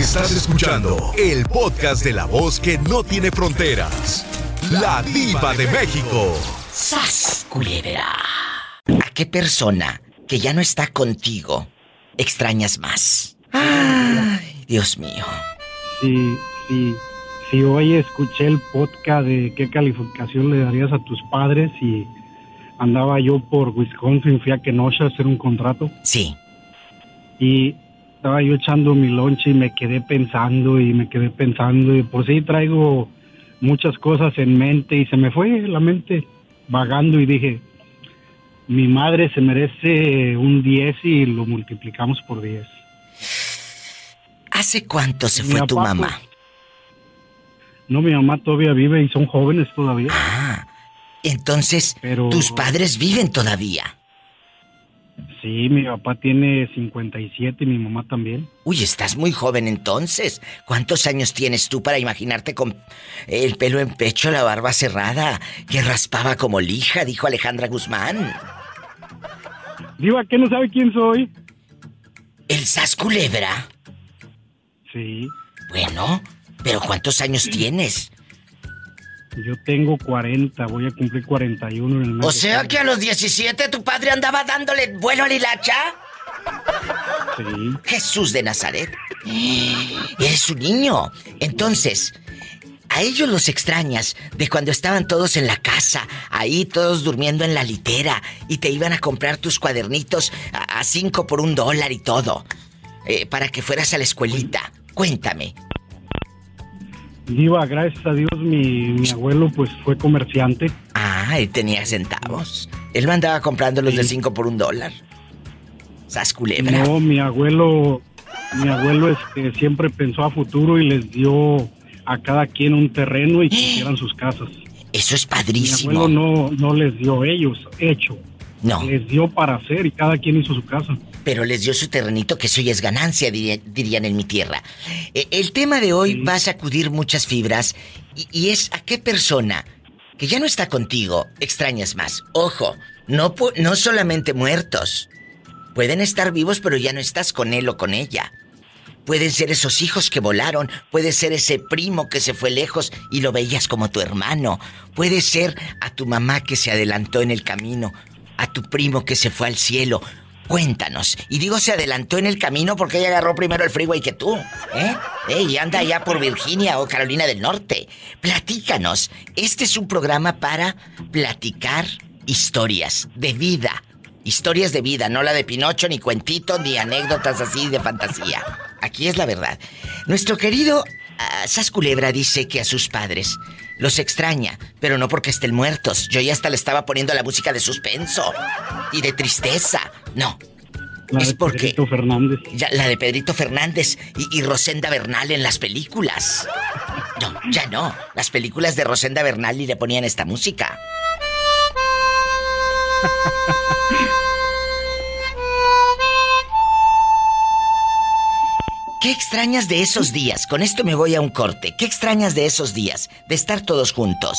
Estás escuchando el podcast de la voz que no tiene fronteras. La diva de México. ¡Sas, culebra! ¿A qué persona que ya no está contigo extrañas más? Ay, Dios mío. Sí, sí. Sí, hoy escuché el podcast de qué calificación le darías a tus padres y andaba yo por Wisconsin, fui a Kenosha a hacer un contrato. Sí. Y estaba yo echando mi lonche y me quedé pensando y me quedé pensando y por sí traigo muchas cosas en mente y se me fue la mente vagando y dije, mi madre se merece un 10 y lo multiplicamos por 10. ¿Hace cuánto se fue tu mamá? Pues, no, mi mamá todavía vive y son jóvenes todavía. Ah, entonces, tus padres viven todavía. Sí, mi papá tiene 57 y mi mamá también. Uy, estás muy joven entonces. ¿Cuántos años tienes tú para imaginarte con el pelo en pecho, la barba cerrada, que raspaba como lija, dijo Alejandra Guzmán? Diva, ¿qué no sabe quién soy? ¿El Sas Culebra? Sí. Bueno, pero ¿cuántos años tienes? Yo tengo 40, voy a cumplir 41 en el mes. O sea que a los 17 tu padre andaba dándole vuelo a hilacha. Sí. Jesús de Nazaret. Eres un niño. Entonces, a ellos los extrañas de cuando estaban todos en la casa, ahí todos durmiendo en la litera y te iban a comprar tus cuadernitos a, cinco por un dólar y todo, eh, para que fueras a la escuelita. Cuéntame, Diva, gracias a Dios mi, abuelo pues fue comerciante. Ah, él tenía centavos. Él mandaba comprando los de 5 por un dólar. ¿Sas culebra? No, mi abuelo, mi abuelo este, siempre pensó a futuro y les dio a cada quien un terreno y que hicieran sus casas. Eso es padrísimo. Mi abuelo no, no les dio ellos, hecho. No. Les dio para hacer y cada quien hizo su casa. Pero les dio su terrenito, que eso ya es ganancia, dirían en mi tierra. Eh, el tema de hoy va a sacudir muchas fibras y, y, es a qué persona que ya no está contigo extrañas más. Ojo, no, no solamente muertos. Pueden estar vivos, pero ya no estás con él o con ella. Pueden ser esos hijos que volaron, puede ser ese primo que se fue lejos y lo veías como tu hermano, puede ser a tu mamá que se adelantó en el camino, a tu primo que se fue al cielo. Cuéntanos. Y digo, se adelantó en el camino porque ella agarró primero el freeway que tú. ¿Eh? Y anda allá por Virginia o Carolina del Norte. Platícanos. Este es un programa para platicar historias de vida. Historias de vida, no la de Pinocho, ni cuentitos, ni anécdotas así de fantasía. Aquí es la verdad. Nuestro querido uh, Sas Culebra dice que a sus padres los extraña, pero no porque estén muertos. Yo ya hasta le estaba poniendo la música de suspenso y de tristeza. No. La es porque. Pedrito Fernández. Ya, la de Pedrito Fernández y, y, Rosenda Bernal en las películas. No, ya no. Las películas de Rosenda Bernal y le ponían esta música. ¿Qué extrañas de esos días? Con esto me voy a un corte. ¿Qué extrañas de esos días? De estar todos juntos.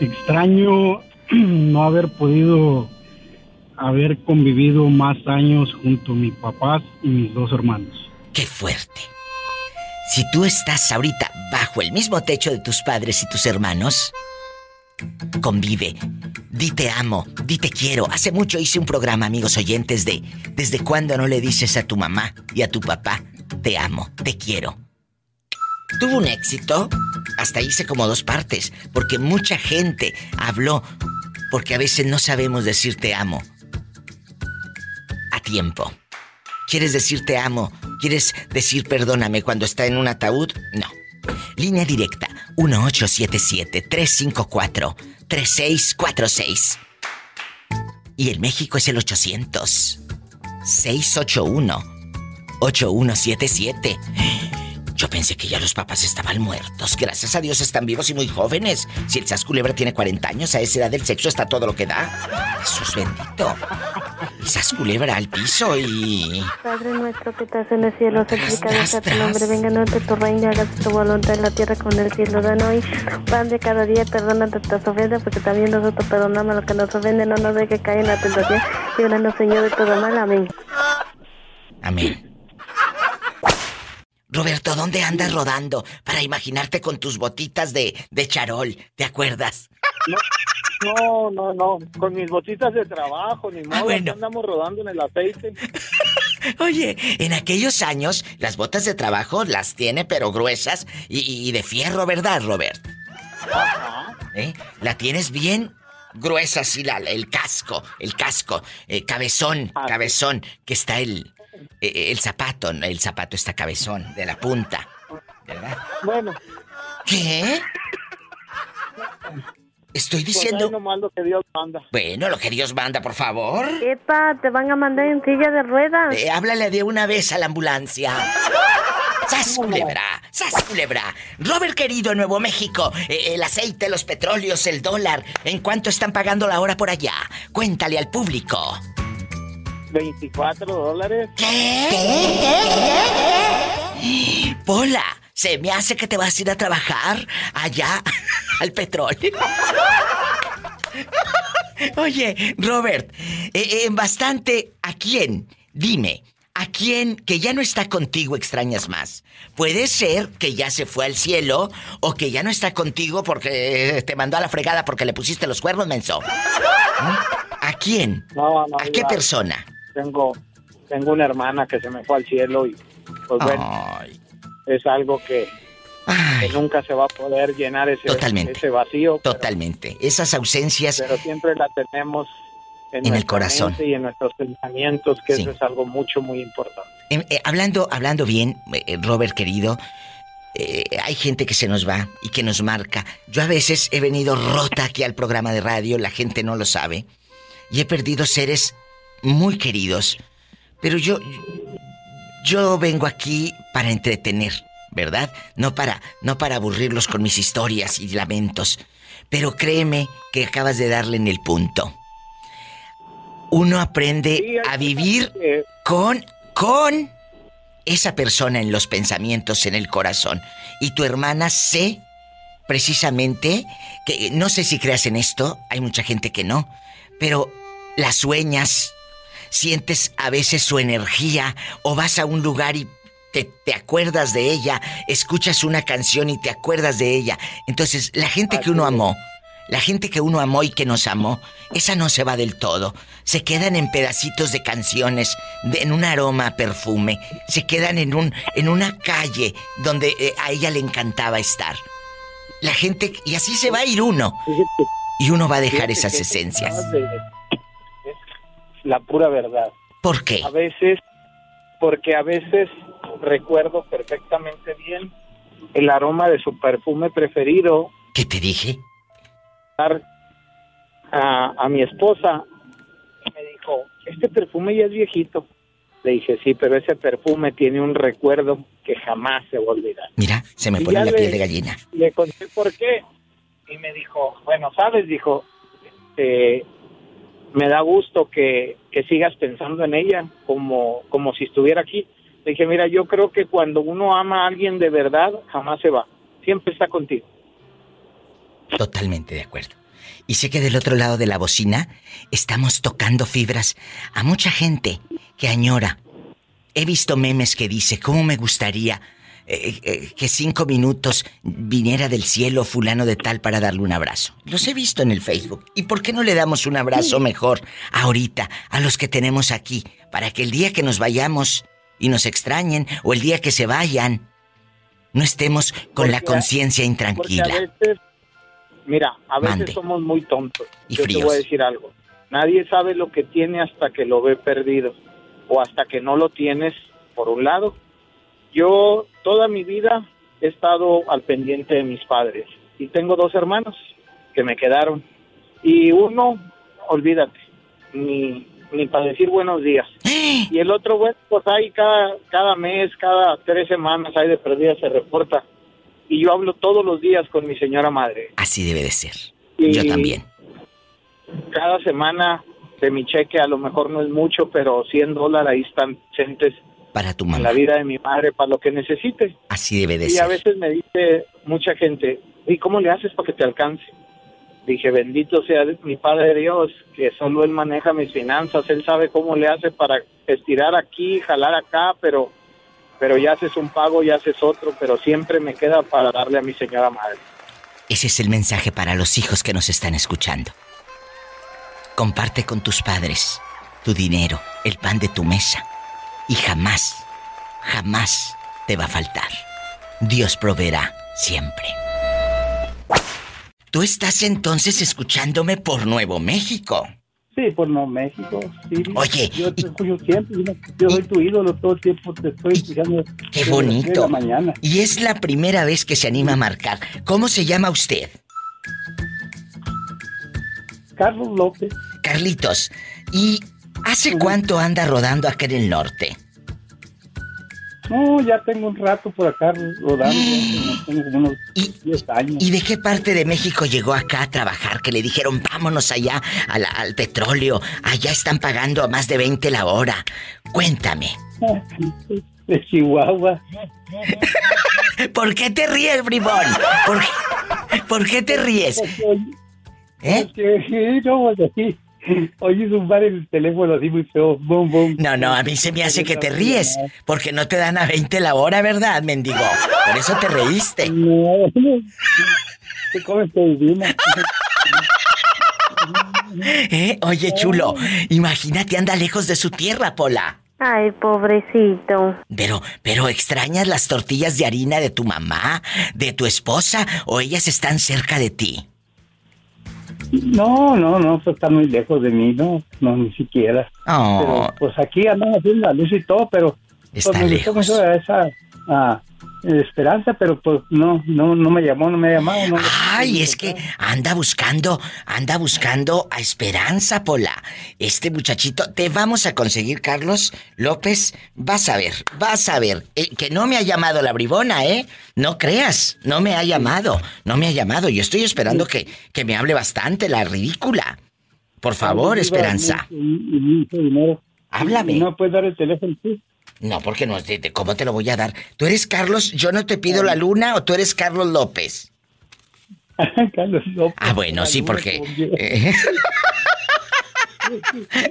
Extraño no haber podido haber convivido más años junto a mis papás y mis dos hermanos. ¡Qué fuerte! Si tú estás ahorita bajo el mismo techo de tus padres y tus hermanos, convive. Di te amo, di te quiero. Hace mucho hice un programa, amigos oyentes, de ¿Desde cuándo no le dices a tu mamá y a tu papá te amo, te quiero? Tuvo un éxito. Hasta hice como dos partes, porque mucha gente habló, porque a veces no sabemos decir te amo a tiempo. ¿Quieres decir te amo? ¿Quieres decir perdóname cuando está en un ataúd? No. Línea directa 1877-354-3646. Y en México es el 800 681 8177. Yo pensé que ya los papás estaban muertos. Gracias a Dios están vivos y muy jóvenes. Si el Sas Culebra tiene 40 años, a esa edad del sexo está todo lo que da. Jesús bendito. El Sas Culebra al piso y. Padre nuestro que estás en el cielo, santificado sea tu nombre. Venga a tu reino, hagas tu voluntad en la tierra como en el cielo. Dan hoy pan de cada día, perdona nuestras ofensas, porque también nosotros perdonamos a los que nos ofenden. No nos deje caer en la tentación. Y Señor, de todo mal. Amén. Amén. Roberto, ¿dónde andas rodando para imaginarte con tus botitas de, de charol? ¿Te acuerdas? No, no, no, con mis botitas de trabajo, ni Ah, modo, andamos rodando en el aceite. Oye, en aquellos años las botas de trabajo las tiene pero gruesas y, y de fierro, ¿verdad, Robert? Ajá. ¿Eh? La tienes bien gruesa, así, la, el casco, el casco, eh, cabezón, Ah, sí. cabezón, que está el, el zapato, el zapato está cabezón, de la punta, ¿verdad? Bueno, ¿Qué? Estoy pues diciendo... lo que Dios manda. Bueno, lo que Dios manda, por favor. Epa, te van a mandar en silla de ruedas. Eh, háblale de una vez a la ambulancia. ¡Sas, culebra! ¡Sas, culebra! Robert querido, en Nuevo México, eh, el aceite, los petróleos, el dólar, ¿en cuánto están pagando la hora por allá? Cuéntale al público. 24 dólares. ¿Qué? Pola, se me hace que te vas a ir a trabajar allá al petróleo. Oye, Robert, eh, eh, bastante, ¿a quién? Dime, ¿a quién que ya no está contigo extrañas más? Puede ser que ya se fue al cielo o que ya no está contigo porque te mandó a la fregada porque le pusiste los cuernos, menso. ¿Mm? ¿A quién? No, no. ¿A qué persona? Tengo, tengo una hermana que se me fue al cielo y, pues bueno, Ay, es algo que, que nunca se va a poder llenar ese, Totalmente. ese vacío. pero- totalmente. Esas ausencias Pero, siempre la tenemos en, En el corazón. y en nuestros pensamientos, que Sí. eso es algo mucho, muy importante. Em, eh, hablando, hablando bien, eh, Robert querido, eh, hay gente que se nos va y que nos marca. Yo a veces he venido rota aquí al programa de radio, la gente no lo sabe, y he perdido seres muy queridos. Pero yo, yo vengo aquí para entretener, ¿verdad? No para, no para aburrirlos con mis historias y lamentos. Pero créeme que acabas de darle en el punto. Uno aprende a vivir con con esa persona en los pensamientos, en el corazón. Y tu hermana sé precisamente que no sé si creas en esto, hay mucha gente que no, pero las sueñas, sientes a veces su energía o vas a un lugar y te, te acuerdas de ella, escuchas una canción y te acuerdas de ella. Entonces, la gente que uno amó, la gente que uno amó y que nos amó, esa no se va del todo. Se quedan en pedacitos de canciones, de- en un aroma a perfume. Se quedan en un en una calle donde eh, a ella le encantaba estar. La gente y así se va a ir uno y uno va a dejar esas esencias. La pura verdad. ¿Por qué? A veces, porque a veces recuerdo perfectamente bien el aroma de su perfume preferido ¿Qué te dije? a, a mi esposa. Y me dijo, este perfume ya es viejito. Le dije, sí, pero ese perfume tiene un recuerdo que jamás se va a olvidar. Mira, se me Y pone la le- piel de gallina. Le conté por qué. Y me dijo, bueno, sabes, dijo, eh, me da gusto que, que sigas pensando en ella como, como si estuviera aquí. Le dije, mira, yo creo que cuando uno ama a alguien de verdad, jamás se va. Siempre está contigo. Totalmente de acuerdo. Y sé que del otro lado de la bocina estamos tocando fibras a mucha gente que añora. He visto memes que dice, ¿cómo me gustaría eh, eh, que cinco minutos viniera del cielo fulano de tal para darle un abrazo? Los he visto en el Facebook. ¿Y por qué no le damos un abrazo mejor ahorita a los que tenemos aquí? Para que el día que nos vayamos y nos extrañen o el día que se vayan, no estemos con la Porque conciencia intranquila. a veces, mira, a veces Mande. somos muy tontos. Y Yo fríos. te voy a decir algo. Nadie sabe lo que tiene hasta que lo ve perdido o hasta que no lo tienes, por un lado. Yo toda mi vida he estado al pendiente de mis padres y tengo dos hermanos que me quedaron. Y uno, olvídate, ni, ni para decir buenos días. Y el otro, bueno, pues ahí cada, cada mes, cada tres semanas, ahí de perdida se reporta. Y yo hablo todos los días con mi señora madre. Así debe de ser. Y- Yo también. Cada semana de mi cheque a lo mejor no es mucho, pero 100 dólares ahí están presentes Para tu en la mamá. vida de mi madre para lo que necesite. Así debe de Y a ser. veces me dice mucha gente, ¿y cómo le haces para que te alcance? Dije, bendito sea mi Padre Dios, que solo Él maneja mis finanzas, Él sabe cómo le hace para estirar aquí, jalar acá, pero pero ya haces un pago, ya haces otro, pero siempre me queda para darle a mi señora madre. Ese es el mensaje para los hijos que nos están escuchando. Comparte con tus padres tu dinero, el pan de tu mesa, y jamás, jamás te va a faltar. Dios proveerá siempre. Tú estás entonces escuchándome por Nuevo México. Sí, por Nuevo México. Sí. Oye, yo te escucho siempre. Yo soy tu ídolo todo el tiempo. Te estoy escuchando. Qué bonito. mañana. Y es la primera vez que se anima a marcar. ¿Cómo se llama usted? Carlos López. Carlitos. ¿Y hace cuánto anda rodando acá en el norte? No, ya tengo un rato por acá rodando, tengo como unos 10 años. ¿Y de qué parte de México llegó acá a trabajar? Que le dijeron, vámonos allá al, petróleo, allá están pagando a más de 20 la hora. Cuéntame. De Chihuahua. ¿Por qué te ríes, bribón? ¿Por, qué te ríes? ¿Eh? Porque, no, así. Oye, zumbar el teléfono así muy feo. Bum, bum. No, no, a mí se me hace que te ríes. Porque no te dan a 20 la hora, ¿verdad, mendigo? Por eso te reíste. No, te comes divina. ¿Eh? Oye, chulo, imagínate, anda lejos de su tierra, Pola. Ay, pobrecito. Pero, pero extrañas las tortillas de harina de tu mamá, de tu esposa, o ellas están cerca de ti. No, no, no, pues está muy lejos de mí, no, no, ni siquiera. Oh. Pero, pues aquí andamos haciendo la luz y todo, pero pues, está lejos. esa ah, esperanza, pero pues no, no, no me llamó, no me ha llamado. Ay, es que anda buscando, anda buscando a Esperanza, Pola. Este muchachito, te vamos a conseguir, Carlos López. Vas a ver, vas a ver. Eh, que no me ha llamado la bribona, ¿eh? No creas, no me ha llamado, no me ha llamado. Yo estoy esperando que, que me hable bastante, la ridícula. Por favor, Esperanza. Háblame. ¿No puedes dar el teléfono? Sí? No, porque no, ¿cómo te lo voy a dar? ¿Tú eres Carlos, yo no te pido la luna o tú eres Carlos López? Carlos López. Ah, bueno, sí, porque...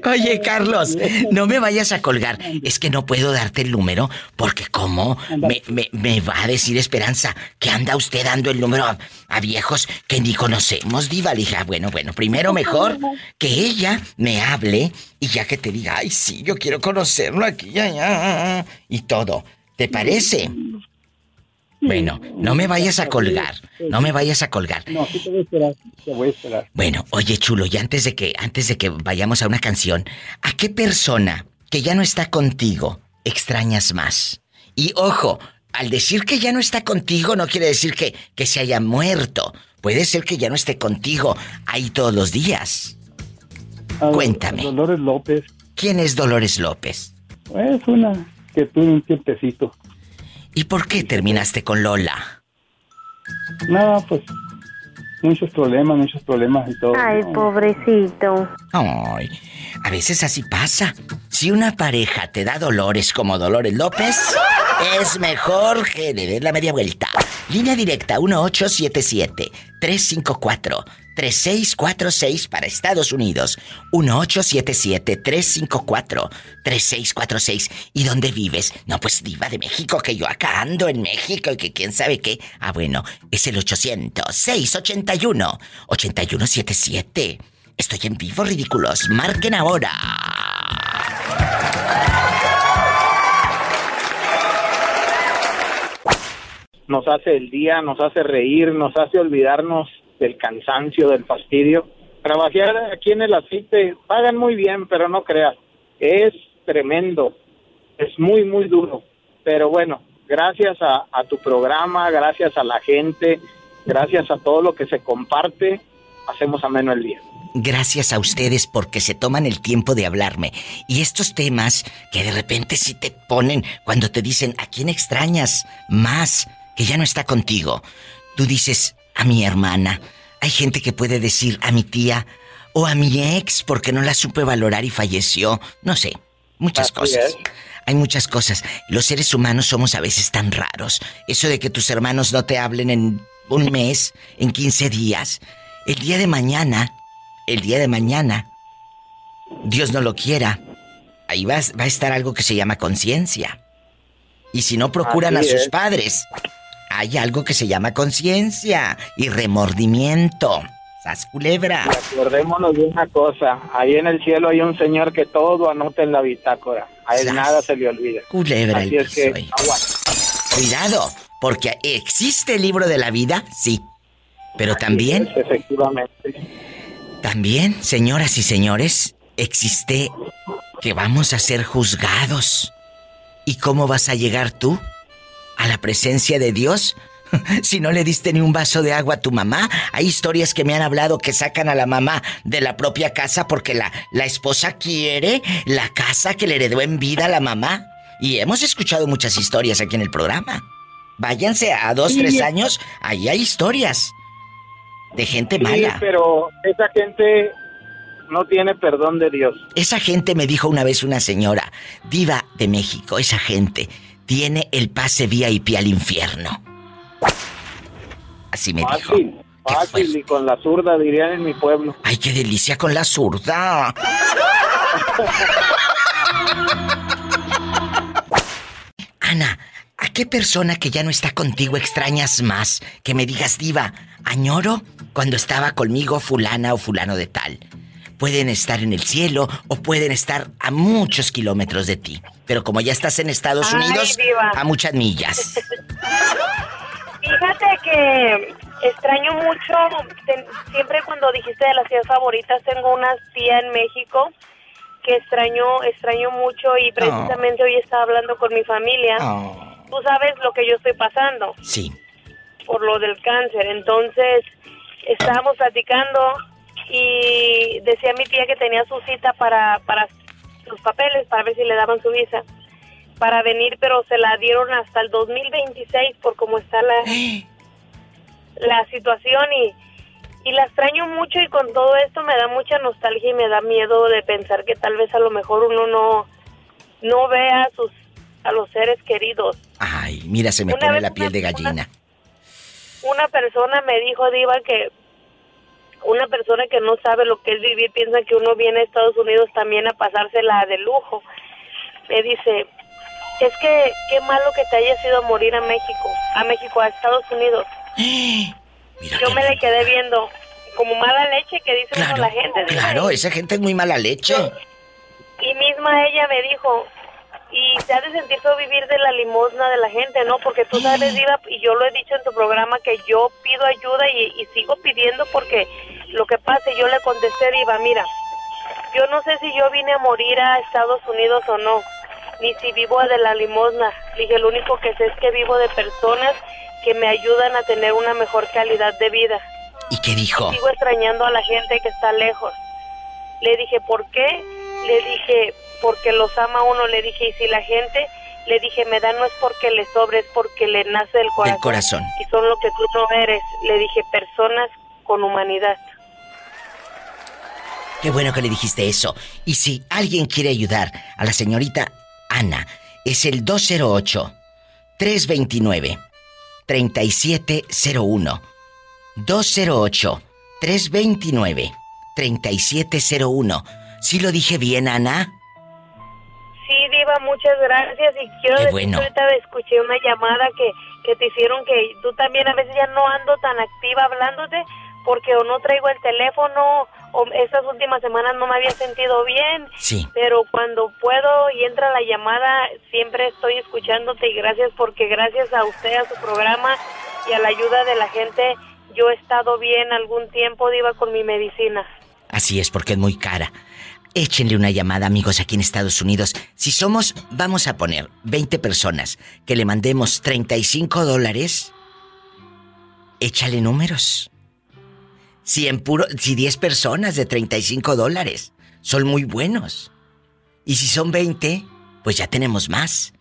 Oye, Carlos, no me vayas a colgar. Es que no puedo darte el número porque ¿cómo me, va a decir Esperanza que anda usted dando el número a, viejos que ni conocemos, diva? Lija, bueno, bueno, primero mejor que ella me hable y ya que te diga, ay, sí, yo quiero conocerlo aquí, ya, ya, y todo. ¿Te parece? Bueno, no me vayas a colgar. No me vayas a colgar. No, sí te voy a esperar. Te voy a esperar. Bueno, oye, chulo, y antes de que antes de que vayamos a una canción, ¿a qué persona que ya no está contigo extrañas más? Y ojo, al decir que ya no está contigo no quiere decir que, que se haya muerto. Puede ser que ya no esté contigo ahí todos los días. Cuéntame. Dolores López. ¿Quién es Dolores López? Es una que tuve un tiempecito. ¿Y por qué terminaste con Lola? No, pues muchos problemas, muchos problemas y todo. Ay, pobrecito. Ay, a veces así pasa. Si una pareja te da dolores como Dolores López, es mejor que le des la media vuelta. Línea directa 1877 354 3646 para Estados Unidos. 1877-354-3646. ¿Y dónde vives? No, pues diva de México, que yo acá ando en México y que quién sabe qué. Ah, bueno, es el 800-681-8177. Estoy en vivo, ridículos. Marquen ahora. Nos hace el día, nos hace reír, nos hace olvidarnos del cansancio, del fastidio. Trabajar aquí en el aceite pagan muy bien, pero no creas, es tremendo, es muy, muy duro. Pero bueno, gracias a, a tu programa, gracias a la gente, gracias a todo lo que se comparte, hacemos ameno el día. Gracias a ustedes porque se toman el tiempo de hablarme. Y estos temas que de repente sí te ponen cuando te dicen a quién extrañas más que ya no está contigo. Tú dices, a mi hermana. Hay gente que puede decir a mi tía o a mi ex porque no la supe valorar y falleció. No sé, muchas cosas. Hay muchas cosas. Los seres humanos somos a veces tan raros. Eso de que tus hermanos no te hablen en un mes, en 15 días. El día de mañana, el día de mañana, Dios no lo quiera, ahí va, va a estar algo que se llama conciencia. Y si no procuran a sus padres, hay algo que se llama conciencia y remordimiento. ¡Sas culebra! Acordémonos de una cosa. Ahí en el cielo hay un señor que todo anota en la bitácora. A él nada se le olvida. Culebra Así es que, Cuidado, porque existe el libro de la vida, sí. Pero también... efectivamente. También, señoras y señores, existe que vamos a ser juzgados. ¿Y cómo vas a llegar tú a la presencia de Dios? si no le diste ni un vaso de agua a tu mamá, hay historias que me han hablado que sacan a la mamá de la propia casa porque la, la esposa quiere la casa que le heredó en vida a la mamá. Y hemos escuchado muchas historias aquí en el programa. Váyanse a dos, tres años, ahí hay historias de gente mala. pero esa gente no tiene perdón de Dios. Esa gente me dijo una vez una señora, diva de México, esa gente tiene el pase VIP al infierno. Así me dijo. Fácil, y con la zurda dirían en mi pueblo. Ay, qué delicia con la zurda. Ana, ¿a qué persona que ya no está contigo extrañas más? Que me digas, diva, añoro cuando estaba conmigo fulana o fulano de tal. Pueden estar en el cielo o pueden estar a muchos kilómetros de ti. Pero como ya estás en Estados Unidos, a muchas millas. Fíjate que extraño mucho, siempre cuando dijiste de las ciudades favoritas, tengo una tía en México que extraño, extraño mucho y precisamente hoy estaba hablando con mi familia. Tú sabes lo que yo estoy pasando. Sí. Por lo del cáncer. Entonces, estábamos platicando decía mi tía que tenía su cita para, para sus papeles, para ver si le daban su visa, para venir, pero se la dieron hasta el 2026 por cómo está la, la situación y, y la extraño mucho y con todo esto me da mucha nostalgia y me da miedo de pensar que tal vez a lo mejor uno no, no vea a, sus, a los seres queridos. Ay, mira, se me pone la piel de gallina. Una persona me dijo, Diva, que una persona que no sabe lo que es vivir piensa que uno viene a Estados Unidos también a pasársela de lujo. Me dice, es que qué malo que te hayas ido a morir a México, a México, a Estados Unidos. Yo me le quedé viendo como mala leche que dice la gente. Claro, esa gente es muy mala leche. y misma ella me dijo, y se ha de sentir feo vivir de la limosna de la gente, ¿no? Porque tú sabes, Diva, y yo lo he dicho en tu programa, que yo pido ayuda y, sigo pidiendo porque lo que pase, yo le contesté, Diva, mira, yo no sé si yo vine a morir a Estados Unidos o no, ni si vivo de la limosna. Dije, lo único que sé es que vivo de personas que me ayudan a tener una mejor calidad de vida. ¿Y qué dijo? sigo extrañando a la gente que está lejos. Le dije, ¿por qué? Le dije, porque los ama uno, le dije, y si la gente, le dije, me da no es porque le sobre, es porque le nace del corazón. corazón. Y son lo que tú no eres, le dije, personas con humanidad. Qué bueno que le dijiste eso. Y si alguien quiere ayudar a la señorita Ana, es el 208 329 3701. 208 329 3701. ¿Sí lo dije bien, Ana? Diva, muchas gracias. Y quiero decir bueno. que ahorita escuché una llamada que, que te hicieron que tú también a veces ya no ando tan activa hablándote porque o no traigo el teléfono o estas últimas semanas no me había sentido bien. Sí. Pero cuando puedo y entra la llamada, siempre estoy escuchándote y gracias porque gracias a usted, a su programa y a la ayuda de la gente, yo he estado bien algún tiempo, Diva, con mi medicina. Así es, porque es muy cara. Échenle una llamada, amigos, aquí en Estados Unidos. Si somos, vamos a poner 20 personas que le mandemos 35 dólares, échale números. Si en puro, si 10 personas de 35 dólares son muy buenos. Y si son 20, pues ya tenemos más.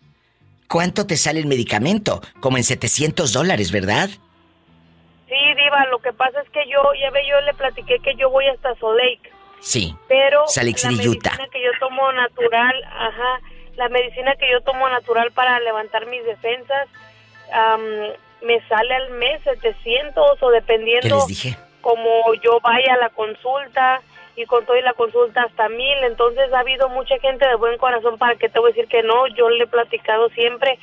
¿Cuánto te sale el medicamento? Como en 700 dólares, ¿verdad? Sí, Diva, lo que pasa es que yo, ya ve, yo le platiqué que yo voy hasta Salt Lake. Sí. Pero la medicina que yo tomo natural, ajá, la medicina que yo tomo natural para levantar mis defensas, me sale al mes 700 o dependiendo ¿Qué les dije? como yo vaya a la consulta y con todo y la consulta hasta mil, entonces ha habido mucha gente de buen corazón para que te voy a decir que no, yo le he platicado siempre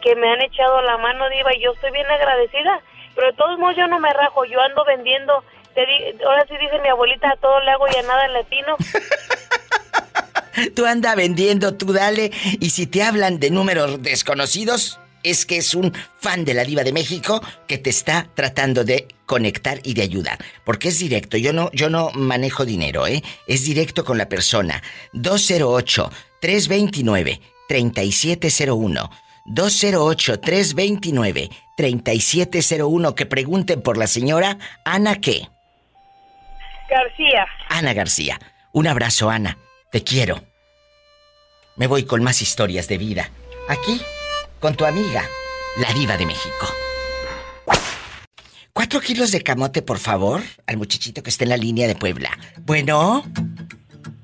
que me han echado la mano, Diva, y yo estoy bien agradecida. Pero de todos modos yo no me rajo, yo ando vendiendo. Te ahora sí dice mi abuelita, a todo le hago y a nada le atino. tú anda vendiendo, tú dale. Y si te hablan de números desconocidos, es que es un fan de la diva de México que te está tratando de conectar y de ayudar. Porque es directo, yo no, yo no manejo dinero, ¿eh? Es directo con la persona. 208-329-3701. 208-329-3701. Que pregunten por la señora Ana qué. García. Ana García. Un abrazo, Ana. Te quiero. Me voy con más historias de vida. Aquí, con tu amiga, la diva de México. Cuatro kilos de camote, por favor, al muchachito que está en la línea de Puebla. Bueno.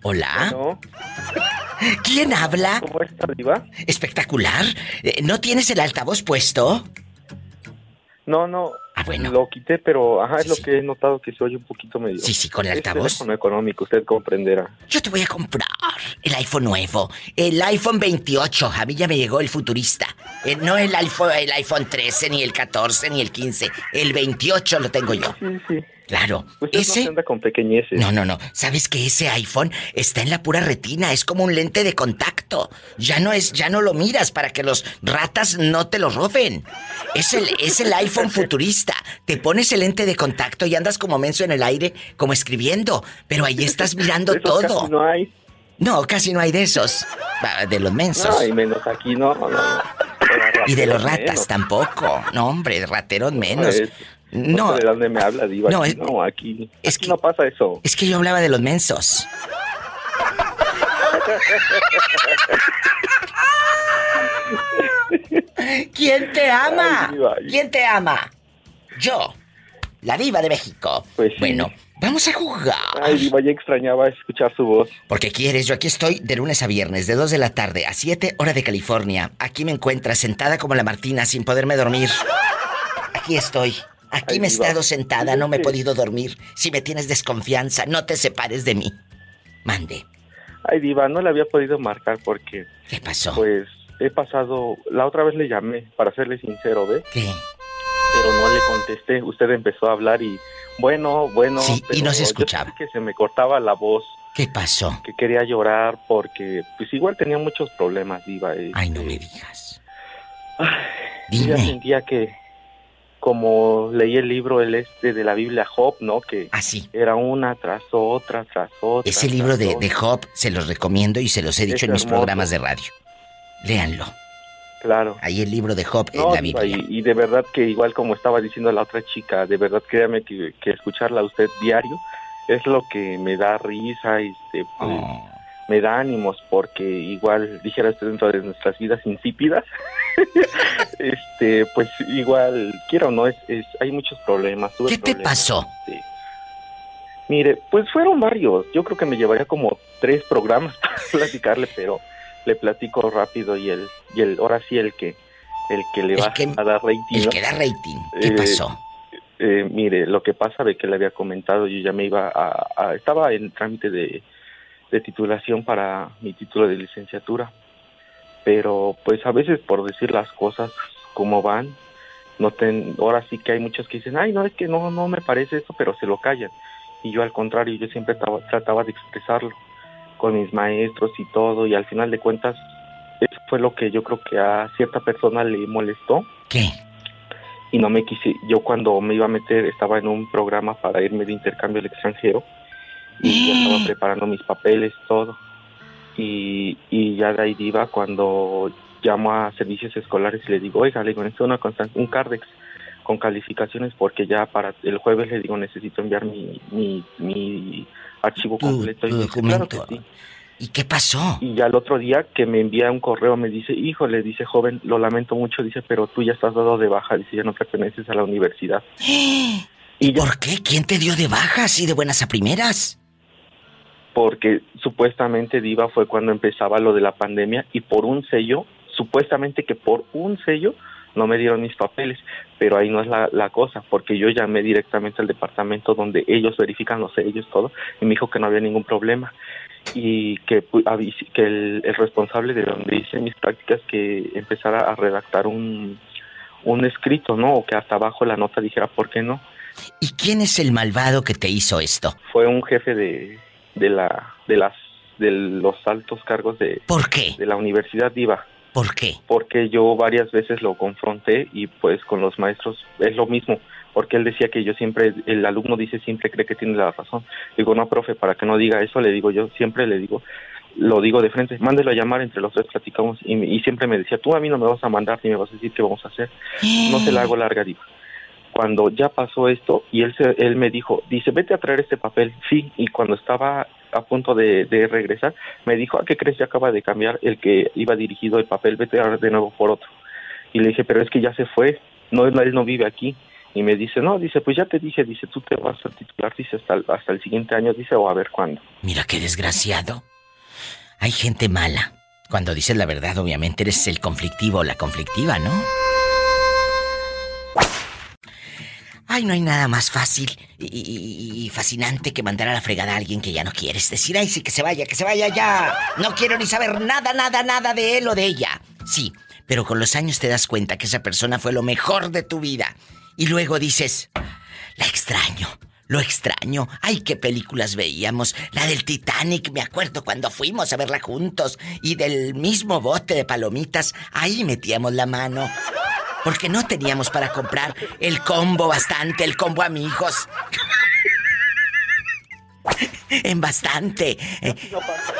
Hola. ¿Quién habla? ¿Cómo está, diva? Espectacular. Eh, ¿No tienes el altavoz puesto? No, no. Ah, bueno. Lo quité, pero ajá, es lo que he notado que se oye un poquito medio. Sí, sí, con el altavoz. Es económico, usted comprenderá. Yo te voy a comprar el iPhone nuevo, el iPhone 28. A mí ya me llegó el futurista. Eh, no el iPhone, el iPhone 13, ni el 14, ni el 15. El 28 lo tengo yo. Sí, sí. Claro. Usted ese... no anda con pequeñeces. No, no, no. ¿Sabes que ese iPhone está en la pura retina? Es como un lente de contacto. Ya no es, ya no lo miras para que los ratas no te lo roben. Es el, es el iPhone futurista. Te pones el lente de contacto y andas como menso en el aire, como escribiendo. Pero ahí estás mirando todo. Casi no hay. No, casi no hay de esos. De los mensos. No, y menos aquí no, no, no. Y de los ratas tampoco. No, hombre, rateros menos. No. ¿De dónde me habla, Diva? No, no aquí, es que, no pasa eso. Es que yo hablaba de los mensos. ¿Quién te ama? ¿Quién te ama? Yo, la diva de México. Pues Bueno, vamos a jugar. Ay, diva, ya extrañaba escuchar su voz. Porque quieres, yo aquí estoy de lunes a viernes, de 2 de la tarde a 7 hora de California. Aquí me encuentras sentada como la Martina sin poderme dormir. Aquí estoy. Aquí me he estado sentada, no me he podido dormir. Si me tienes desconfianza, no te separes de mí. Mande. Ay, Diva, no le había podido marcar porque. ¿Qué pasó? Pues he pasado. La otra vez le llamé, para serle sincero, ¿ve? ¿Qué? Pero no le contesté. Usted empezó a hablar y. Bueno, bueno. Sí, y no se escuchaba. que se me cortaba la voz. ¿Qué pasó? Que quería llorar porque, pues igual tenía muchos problemas, Diva. Ay, no me digas. Ay, Dime. Ya sentía que como leí el libro el este de la Biblia Job, ¿no? Que Así. Ah, era una tras otra, tras otra. Ese libro de, de, Job se los recomiendo y se los he dicho en mis programas de radio. Léanlo. Claro. Ahí el libro de Job en la Biblia. Y, de verdad que igual como estaba diciendo la otra chica, de verdad créame que, que escucharla a usted diario es lo que me da risa, este, pues, oh me da ánimos porque igual dijera usted dentro de nuestras vidas insípidas este pues igual quiero no es, hay muchos problemas qué te pasó este, mire pues fueron varios yo creo que me llevaría como tres programas para platicarle pero le platico rápido y el y el ahora sí el que el que le va a dar rating el que da rating qué eh, pasó eh, mire lo que pasa de que le había comentado yo ya me iba a estaba en trámite de de titulación para mi título de licenciatura. Pero pues a veces por decir las cosas como van, no ten, ahora sí que hay muchos que dicen, ay, no, es que no, no me parece eso, pero se lo callan. Y yo al contrario, yo siempre trataba de expresarlo con mis maestros y todo, y al final de cuentas, eso fue lo que yo creo que a cierta persona le molestó. ¿Qué? Y no me quise, yo cuando me iba a meter, estaba en un programa para irme de intercambio al extranjero, y ya estaba preparando mis papeles, todo. Y, y ya de ahí iba cuando llamo a servicios escolares y le digo, oiga, le digo, necesito una un Cardex con calificaciones porque ya para el jueves le digo, necesito enviar mi, mi, mi archivo completo. y documento. ¿Y qué pasó? Y ya el otro día que me envía un correo me dice, hijo, le dice, joven, lo lamento mucho, dice, pero tú ya estás dado de baja, dice, ya no perteneces a la universidad. ¿Y, por qué? ¿Quién te dio de baja así de buenas a primeras? porque supuestamente Diva fue cuando empezaba lo de la pandemia y por un sello, supuestamente que por un sello no me dieron mis papeles, pero ahí no es la, la, cosa, porque yo llamé directamente al departamento donde ellos verifican los sellos, todo, y me dijo que no había ningún problema. y que, que el, responsable de donde hice mis prácticas que empezara a redactar un, un escrito, ¿no? O que hasta abajo la nota dijera por qué no. ¿Y quién es el malvado que te hizo esto? Fue un jefe de, de la de las de los altos cargos de ¿Por qué? de la Universidad Diva. ¿Por qué? Porque yo varias veces lo confronté y pues con los maestros es lo mismo porque él decía que yo siempre, el alumno dice siempre cree que tiene la razón. Digo, no, profe, para que no diga eso, le digo yo, siempre le digo, lo digo de frente, mándelo a llamar, entre los tres platicamos y, siempre me decía, tú a mí no me vas a mandar ni me vas a decir qué vamos a hacer. No se la hago larga, digo. Cuando ya pasó esto y él, se, él me dijo, dice, vete a traer este papel, sí, y cuando estaba a punto de, regresar, me dijo, ¿a qué crees? Ya acaba de cambiar el que iba dirigido el papel, vete a de nuevo por otro. Y le dije, pero es que ya se fue, no, él no vive aquí y me dice, no, dice, pues ya te dije, dice, tú te vas a titular, dice, hasta hasta el siguiente año, dice, o a ver cuándo. Mira qué desgraciado. Hay gente mala. Cuando dices la verdad, obviamente eres el conflictivo o la conflictiva, ¿no? Ay, no hay nada más fácil y, fascinante que mandar a la fregada a alguien que ya no quieres. Decir, ay, sí, que se vaya, que se vaya ya. No quiero ni saber nada, nada, nada de él o de ella. Sí, pero con los años te das cuenta que esa persona fue lo mejor de tu vida y luego dices, la extraño, lo extraño. Ay, qué películas veíamos. La del Titanic, me acuerdo cuando fuimos a verla juntos. Y del mismo bote de palomitas, ahí metíamos la mano. Porque no teníamos para comprar el combo bastante, el combo amigos. en bastante.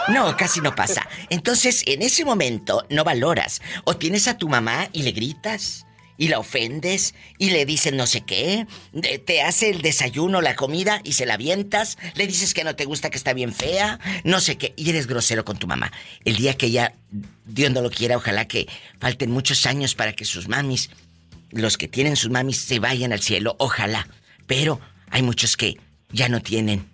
No, casi no pasa. Entonces, en ese momento no valoras. O tienes a tu mamá y le gritas y la ofendes y le dices no sé qué, te hace el desayuno, la comida y se la avientas, le dices que no te gusta, que está bien fea, no sé qué, y eres grosero con tu mamá. El día que ella, Dios no lo quiera, ojalá que falten muchos años para que sus mamis, los que tienen sus mamis, se vayan al cielo, ojalá. Pero hay muchos que ya no tienen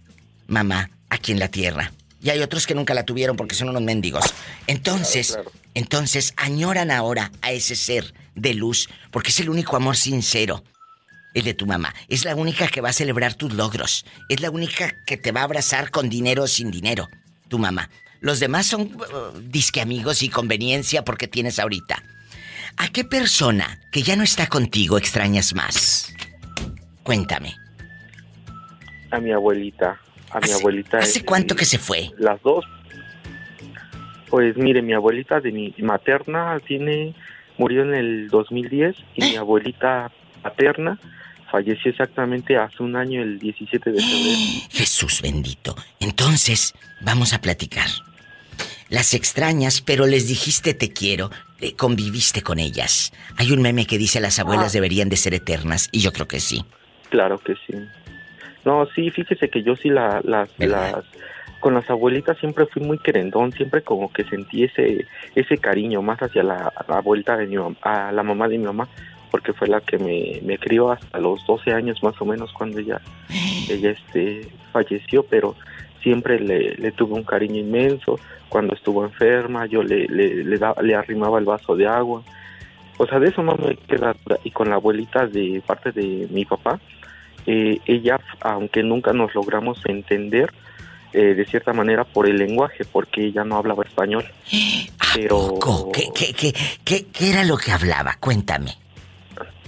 mamá aquí en la tierra. Y hay otros que nunca la tuvieron porque son unos mendigos. Entonces, entonces añoran ahora a ese ser de luz, porque es el único amor sincero, el de tu mamá. Es la única que va a celebrar tus logros. Es la única que te va a abrazar con dinero o sin dinero, tu mamá. Los demás son uh, disque amigos y conveniencia porque tienes ahorita. ¿A qué persona que ya no está contigo extrañas más? Cuéntame. A mi abuelita. A mi abuelita. ¿Hace cuánto que se fue? Las dos. Pues mire, mi abuelita de mi materna tiene murió en el 2010 y mi abuelita paterna falleció exactamente hace un año, el 17 de febrero. Jesús bendito. Entonces, vamos a platicar. Las extrañas, pero les dijiste te quiero, eh, conviviste con ellas. Hay un meme que dice las abuelas ah. deberían de ser eternas, y yo creo que sí. Claro que sí. No, sí, fíjese que yo sí la, las, las con las abuelitas siempre fui muy querendón, siempre como que sentí ese, ese cariño más hacia la, vuelta de mi mamá, a la mamá de mi mamá, porque fue la que me, me crió hasta los 12 años más o menos cuando ella, ella este, falleció, pero siempre le, le tuve un cariño inmenso. Cuando estuvo enferma, yo le, le, le, le arrimaba el vaso de agua. O sea, de eso no me queda. Y con la abuelita de parte de mi papá, eh, ella, aunque nunca nos logramos entender, eh, de cierta manera por el lenguaje, porque ella no hablaba español. pero... ¿Qué, qué, qué, qué, era lo que hablaba? Cuéntame.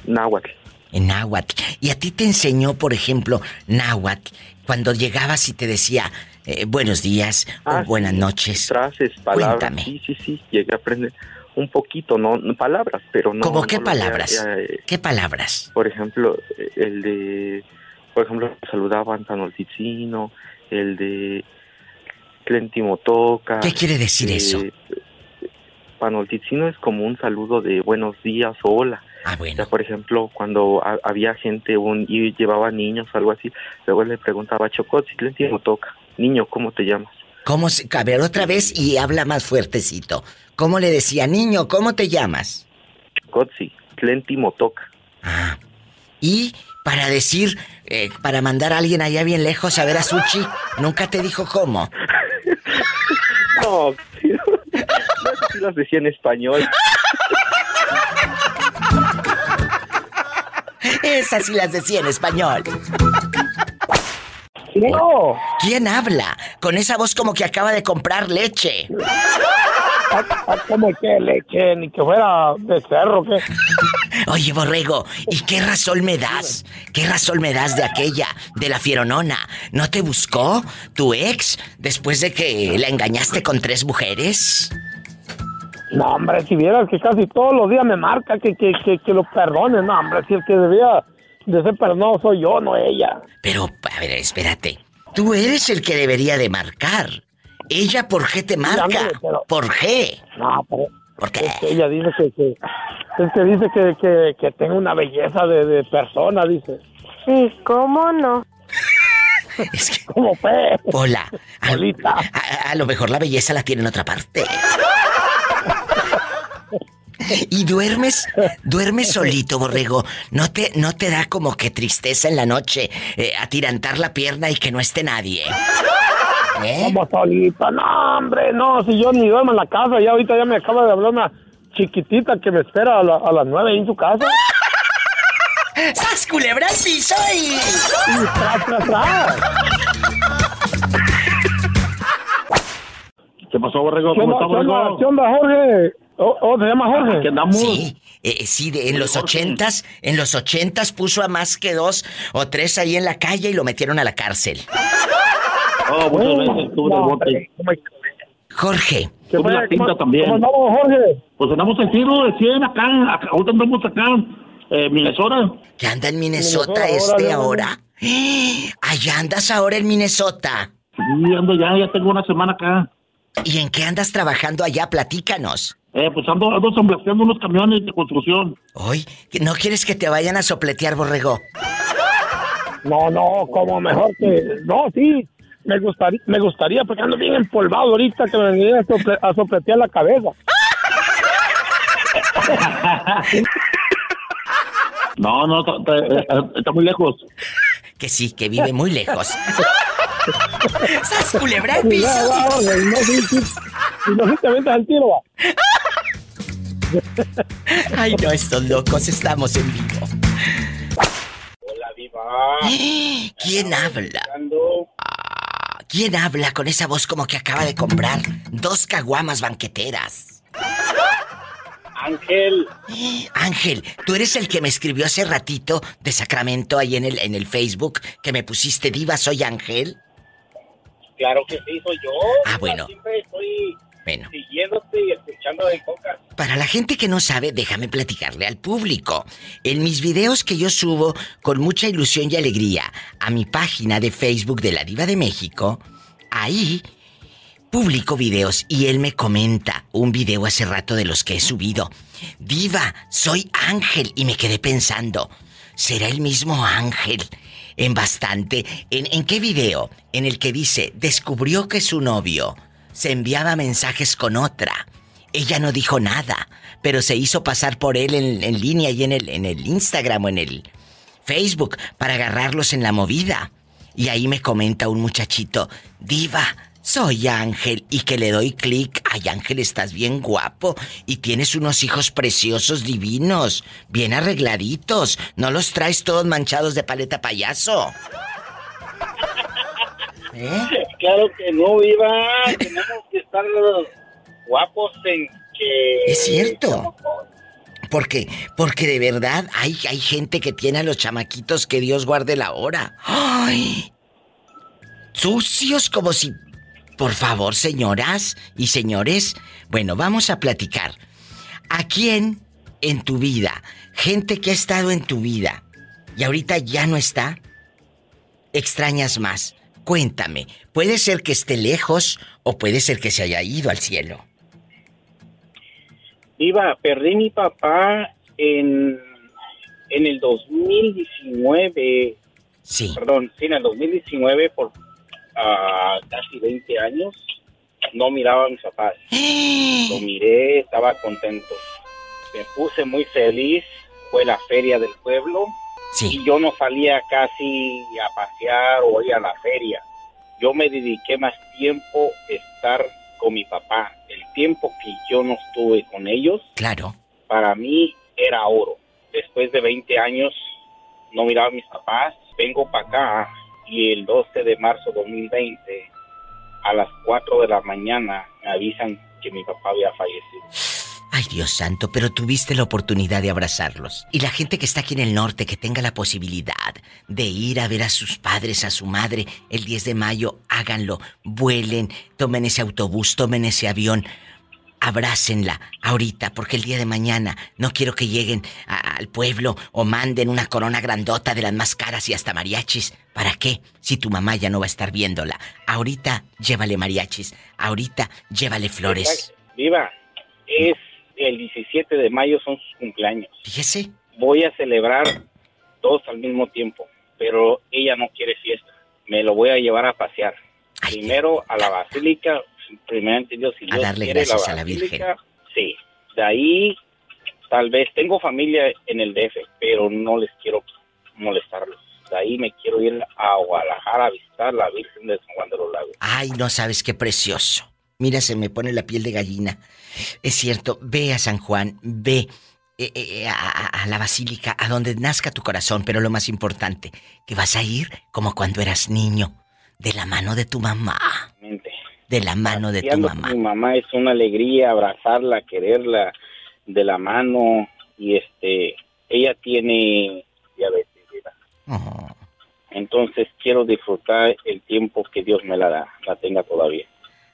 Náhuatl. En náhuatl. ¿Y a ti te enseñó, por ejemplo, náhuatl cuando llegabas y te decía eh, buenos días o ah, buenas noches? Frases, palabras. Cuéntame. Sí, sí, sí, llegué a aprender un poquito, no palabras, pero no. ¿Cómo qué palabras? Eh, ¿Qué palabras? Por ejemplo, el de, por ejemplo, saludaban tan Ticino, el de Clentimotoca. ¿Qué quiere decir eh, eso? Panolticino es como un saludo de buenos días o hola. Ah, bueno. por ejemplo, cuando había gente un, y llevaba niños o algo así, luego le preguntaba, Chocotzi, Clentimotoca, niño, ¿cómo te llamas? ¿Cómo se, a ver, otra vez y habla más fuertecito. ¿Cómo le decía, niño, ¿cómo te llamas? Chocotzi, Clentimotoca. Ah. Y para decir, eh, para mandar a alguien allá bien lejos a ver a Suchi, nunca te dijo cómo. No, no sé si las decía en español. Esas sí las decía en español. No. ¿Quién habla? con esa voz como que acaba de comprar leche. ¿Cómo que leche? Ni que fuera de cerro, ¿qué? Oye, Borrego, ¿y qué razón me das? ¿Qué razón me das de aquella, de la fieronona? ¿No te buscó tu ex después de que la engañaste con tres mujeres? No, hombre, si vieras que casi todos los días me marca que, que, que, lo perdone, no, hombre, si el que debía de ser perdonado soy yo, no ella. Pero, a ver, espérate. Tú eres el que debería de marcar. ¿Ella por qué te marca? ¿Por qué? No, pero... ¿Por qué? ella dice que, que, es que dice que, que, que tengo una belleza de, de persona, dice. Sí, ¿cómo no? es que... ¿Cómo fue? Hola. A, a, lo mejor la belleza la tiene en otra parte. Y duermes, duermes solito, borrego. ¿No te, no te da como que tristeza en la noche eh, atirantar la pierna y que no esté nadie? ¿Eh? Como solito, no, hombre, no, si yo ni duermo en la casa, ya ahorita ya me acaba de hablar una chiquitita que me espera a, las nueve en su casa. ¡Sas culebra al piso y... y tras, tras, tras. ¿Qué pasó, Borrego? ¿Cómo está, Borrego? ¿Qué onda, Jorge? Oh, oh, ¿se llama Jorge? ¿Qué andamos? Sí, eh, sí, de, en los ochentas, en los ochentas puso a más que dos o tres ahí en la calle y lo metieron a la cárcel. Oh, muchas veces estuvo de bote. Jorge. ¿Qué fue la también. ¿Cómo andamos, Jorge? Pues andamos en tiro de 100 acá, acá, ahorita andamos acá, eh, Minnesota. ¿Qué anda en Minnesota, este ahora? Allá andas ahora en Minnesota. Sí, ando ya, ya tengo una semana acá. ¿Y en qué andas trabajando allá? Platícanos. Eh, pues ando, ando sopleteando unos camiones de construcción. Hoy, ¿no quieres que te vayan a sopletear, borrego? No, no, como mejor que... No, sí, me gustaría, me gustaría, porque ando bien empolvado ahorita que me vengan a, sopletear la cabeza. no, no, está muy lejos. Que sí, que vive muy lejos. ¡Sas culebra el piso! al tiro, Ay, no, estos locos, estamos en vivo. Hola, viva. ¿Quién habla? ¿Quién habla con esa voz como que acaba de comprar dos caguamas banqueteras? Ángel. Ángel, tú eres el que me escribió hace ratito de Sacramento ahí en el, en el Facebook que me pusiste diva, soy Ángel. Claro que sí, soy yo. Ah, bueno. Siempre estoy siguiéndote y escuchando de coca. Para la gente que no sabe, déjame platicarle al público. En mis videos que yo subo con mucha ilusión y alegría a mi página de Facebook de la Diva de México, ahí publico videos y él me comenta un video hace rato de los que he subido. Diva, soy Ángel y me quedé pensando, ¿será el mismo Ángel? En bastante. ¿En, ¿En qué video? En el que dice, descubrió que su novio se enviaba mensajes con otra. Ella no dijo nada, pero se hizo pasar por él en, línea y en el, en el Instagram o en el Facebook para agarrarlos en la movida. Y ahí me comenta un muchachito, Diva, soy Ángel y que le doy clic. Ay, Ángel, estás bien guapo y tienes unos hijos preciosos, divinos, bien arregladitos. No los traes todos manchados de paleta payaso. ¿Eh? Claro que no, Viva. Tenemos que estar guapos en que. Es cierto. Porque, porque de verdad hay, hay gente que tiene a los chamaquitos que Dios guarde la hora. ¡Ay! Sucios como si por favor, señoras y señores, bueno, vamos a platicar. ¿A quién en tu vida, gente que ha estado en tu vida y ahorita ya no está, extrañas más? Cuéntame, puede ser que esté lejos o puede ser que se haya ido al cielo. Iba, perdí mi papá en, en el 2019. Sí. Perdón, sí, en el 2019 por a casi 20 años, no miraba a mis papás. Lo miré, estaba contento. Me puse muy feliz, fue la feria del pueblo. Y yo no salía casi a pasear o ir a la feria. Yo me dediqué más tiempo a estar con mi papá. El tiempo que yo no estuve con ellos, claro. para mí era oro. Después de 20 años no miraba a mis papás, vengo para acá y el 12 de marzo 2020 a las 4 de la mañana me avisan que mi papá había fallecido. Ay, Dios santo, pero tuviste la oportunidad de abrazarlos. Y la gente que está aquí en el norte, que tenga la posibilidad de ir a ver a sus padres, a su madre, el 10 de mayo, háganlo. Vuelen, tomen ese autobús, tomen ese avión. Abrácenla ahorita, porque el día de mañana no quiero que lleguen al pueblo o manden una corona grandota de las más caras y hasta mariachis. ¿Para qué? Si tu mamá ya no va a estar viéndola. Ahorita llévale mariachis, ahorita llévale flores. Viva, es el 17 de mayo son sus cumpleaños. Fíjese. Voy a celebrar dos al mismo tiempo, pero ella no quiere fiesta. Me lo voy a llevar a pasear. Primero a la basílica, primeramente Dios, si a darle gracias a la Virgen. Sí. De ahí, tal vez, tengo familia en el DF, pero no les quiero molestarlos. De ahí me quiero ir a Guadalajara a visitar la Virgen de San Juan de los Lagos. Ay, no sabes qué precioso. Mira, se me pone la piel de gallina. Es cierto, ve a San Juan, ve eh, eh, a, la basílica, a donde nazca tu corazón, pero lo más importante, que vas a ir como cuando eras niño, de la mano de tu mamá. De la mano de tu mamá. Mi mamá es una alegría abrazarla, quererla de la mano y este, ella tiene diabetes. Oh. Entonces quiero disfrutar el tiempo que Dios me la da, la tenga todavía.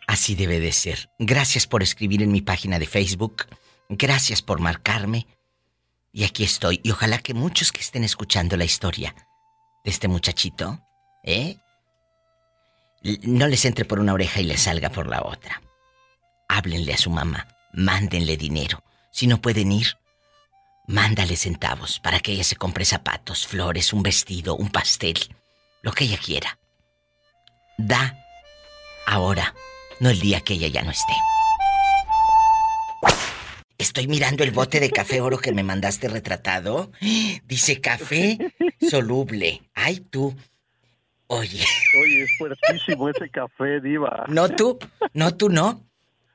Así debe de ser. Gracias por escribir en mi página de Facebook. Gracias por marcarme. Y aquí estoy. Y ojalá que muchos que estén escuchando la historia de este muchachito, ¿eh? No les entre por una oreja y les salga por la otra. Háblenle a su mamá. Mándenle dinero. Si no pueden ir, mándale centavos para que ella se compre zapatos, flores, un vestido, un pastel. Lo que ella quiera. Da ahora no el día que ella ya no esté. Estoy mirando el bote de café oro que me mandaste retratado. Dice café soluble. Ay, tú. Oye. Oye, es fuertísimo ese café, diva. No tú, no tú no.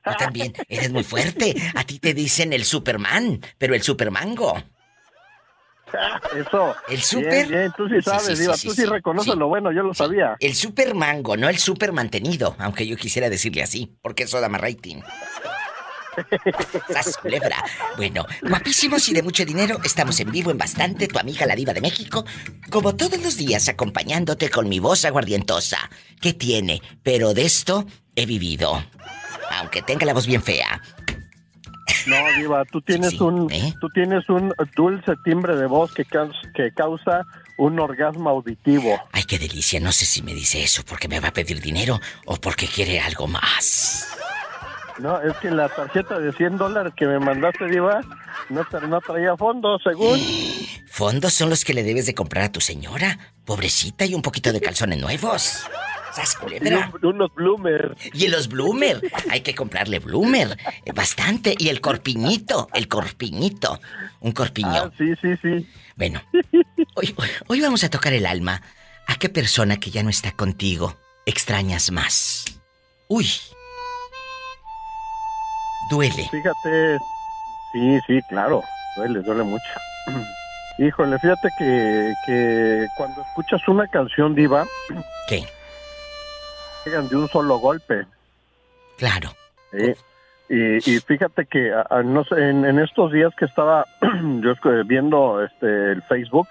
Tú también eres muy fuerte. A ti te dicen el Superman, pero el Supermango. Eso. El super. Bien, tú sí sabes, Diva, tú sí, reconoces lo bueno, yo lo sabía. El super mango, no el super mantenido, aunque yo quisiera decirle así, porque eso da más rating. culebra. Bueno, guapísimos y de mucho dinero, estamos en vivo en bastante, tu amiga la diva de México, como todos los días acompañándote con mi voz aguardientosa. ¿Qué tiene? Pero de esto he vivido. Aunque tenga la voz bien fea. No, Diva, tú tienes un ¿eh? tú tienes un dulce timbre de voz que, que causa un orgasmo auditivo. Ay, qué delicia. No sé si me dice eso porque me va a pedir dinero o porque quiere algo más. No, es que la tarjeta de 100 dólares que me mandaste, Diva, no, no traía fondos, según. Fondos son los que le debes de comprar a tu señora. Pobrecita y un poquito de calzones nuevos. Unos bloomer. Y los bloomer. Hay que comprarle bloomer. Eh, bastante. Y el corpiñito. El corpiñito. Un corpiño. Ah, sí, sí, sí. Bueno. Hoy, hoy vamos a tocar el alma. ¿A qué persona que ya no está contigo extrañas más? Uy. Duele. Fíjate. Sí, sí, claro. Duele, duele mucho. Híjole, fíjate que, que cuando escuchas una canción diva... ¿Qué? De un solo golpe. Claro. Y, fíjate que no sé, en, estos días que estaba yo viendo este el Facebook,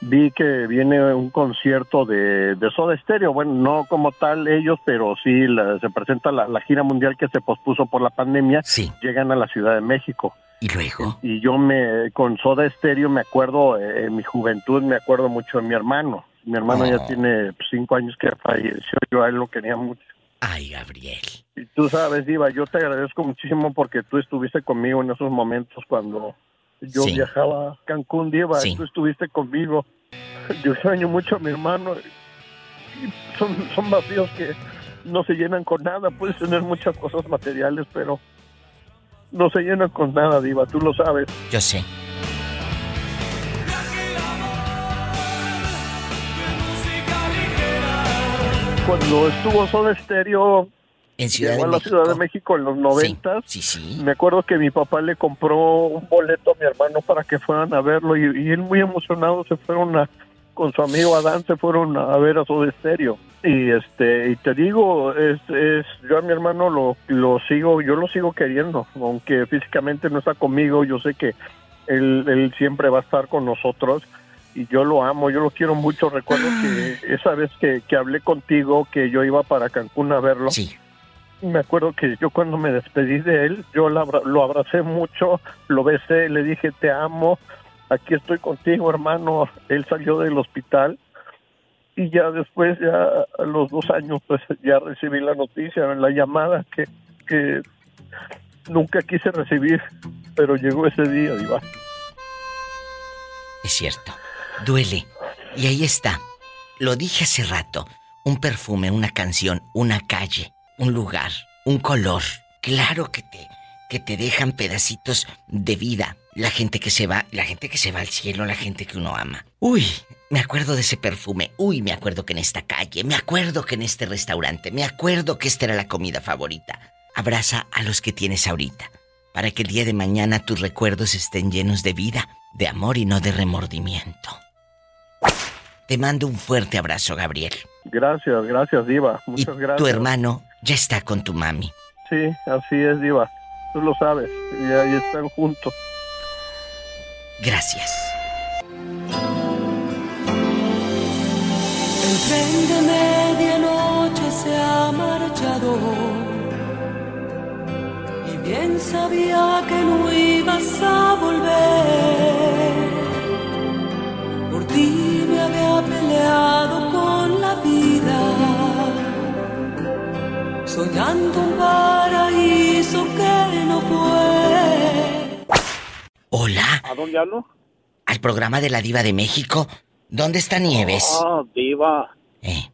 vi que viene un concierto de, de Soda Stereo. Bueno, no como tal ellos, pero sí se presenta la, gira mundial que se pospuso por la pandemia. Sí. Llegan a la Ciudad de México. ¿Y luego? Y yo me, con Soda Stereo me acuerdo, eh, en mi juventud me acuerdo mucho de mi hermano. Mi hermano ya tiene cinco años que falleció, yo a él lo quería mucho. Ay, Gabriel. Y tú sabes, Diva, yo te agradezco muchísimo porque tú estuviste conmigo en esos momentos cuando yo viajaba a Cancún, Diva, tú estuviste conmigo. Yo extraño mucho a mi hermano. son, son vacíos que no se llenan con nada. Puedes tener muchas cosas materiales, pero no se llenan con nada, Diva, tú lo sabes. Yo sé. Cuando estuvo Soda Stereo en Ciudad de la México. Ciudad de México en los noventas. Sí, sí, Me acuerdo que mi papá le compró un boleto a mi hermano para que fueran a verlo y, él muy emocionado se fueron a, con su amigo Adán se fueron a ver a Soda Stereo. y este y te digo es, es yo a mi hermano lo, lo sigo yo lo sigo queriendo aunque físicamente no está conmigo yo sé que él, él siempre va a estar con nosotros y yo lo amo yo lo quiero mucho recuerdo que ah. esa vez que, que hablé contigo que yo iba para Cancún a verlo sí. me acuerdo que yo cuando me despedí de él yo lo abracé mucho lo besé le dije te amo aquí estoy contigo hermano él salió del hospital y ya después, ya a los dos años, pues ya recibí la noticia, la llamada que, que nunca quise recibir, pero llegó ese día, Diva. Es cierto, duele. Y ahí está. Lo dije hace rato. Un perfume, una canción, una calle, un lugar, un color. Claro que te, que te dejan pedacitos de vida. La gente que se va, la gente que se va al cielo, la gente que uno ama. Uy, me acuerdo de ese perfume. Uy, me acuerdo que en esta calle, me acuerdo que en este restaurante, me acuerdo que esta era la comida favorita. Abraza a los que tienes ahorita, para que el día de mañana tus recuerdos estén llenos de vida, de amor y no de remordimiento. Te mando un fuerte abrazo, Gabriel. Gracias, gracias, Diva. Muchas gracias. Tu hermano ya está con tu mami. Sí, así es, Diva. Tú lo sabes. Y ahí están juntos. Gracias. tren de medianoche se ha marchado y bien sabía que no ibas a volver. Ti me había peleado con la vida, soñando un paraíso que no fue. Hola. ¿A dónde hablo? Al programa de la Diva de México. ¿Dónde está Nieves? Oh, Diva. ¿Eh?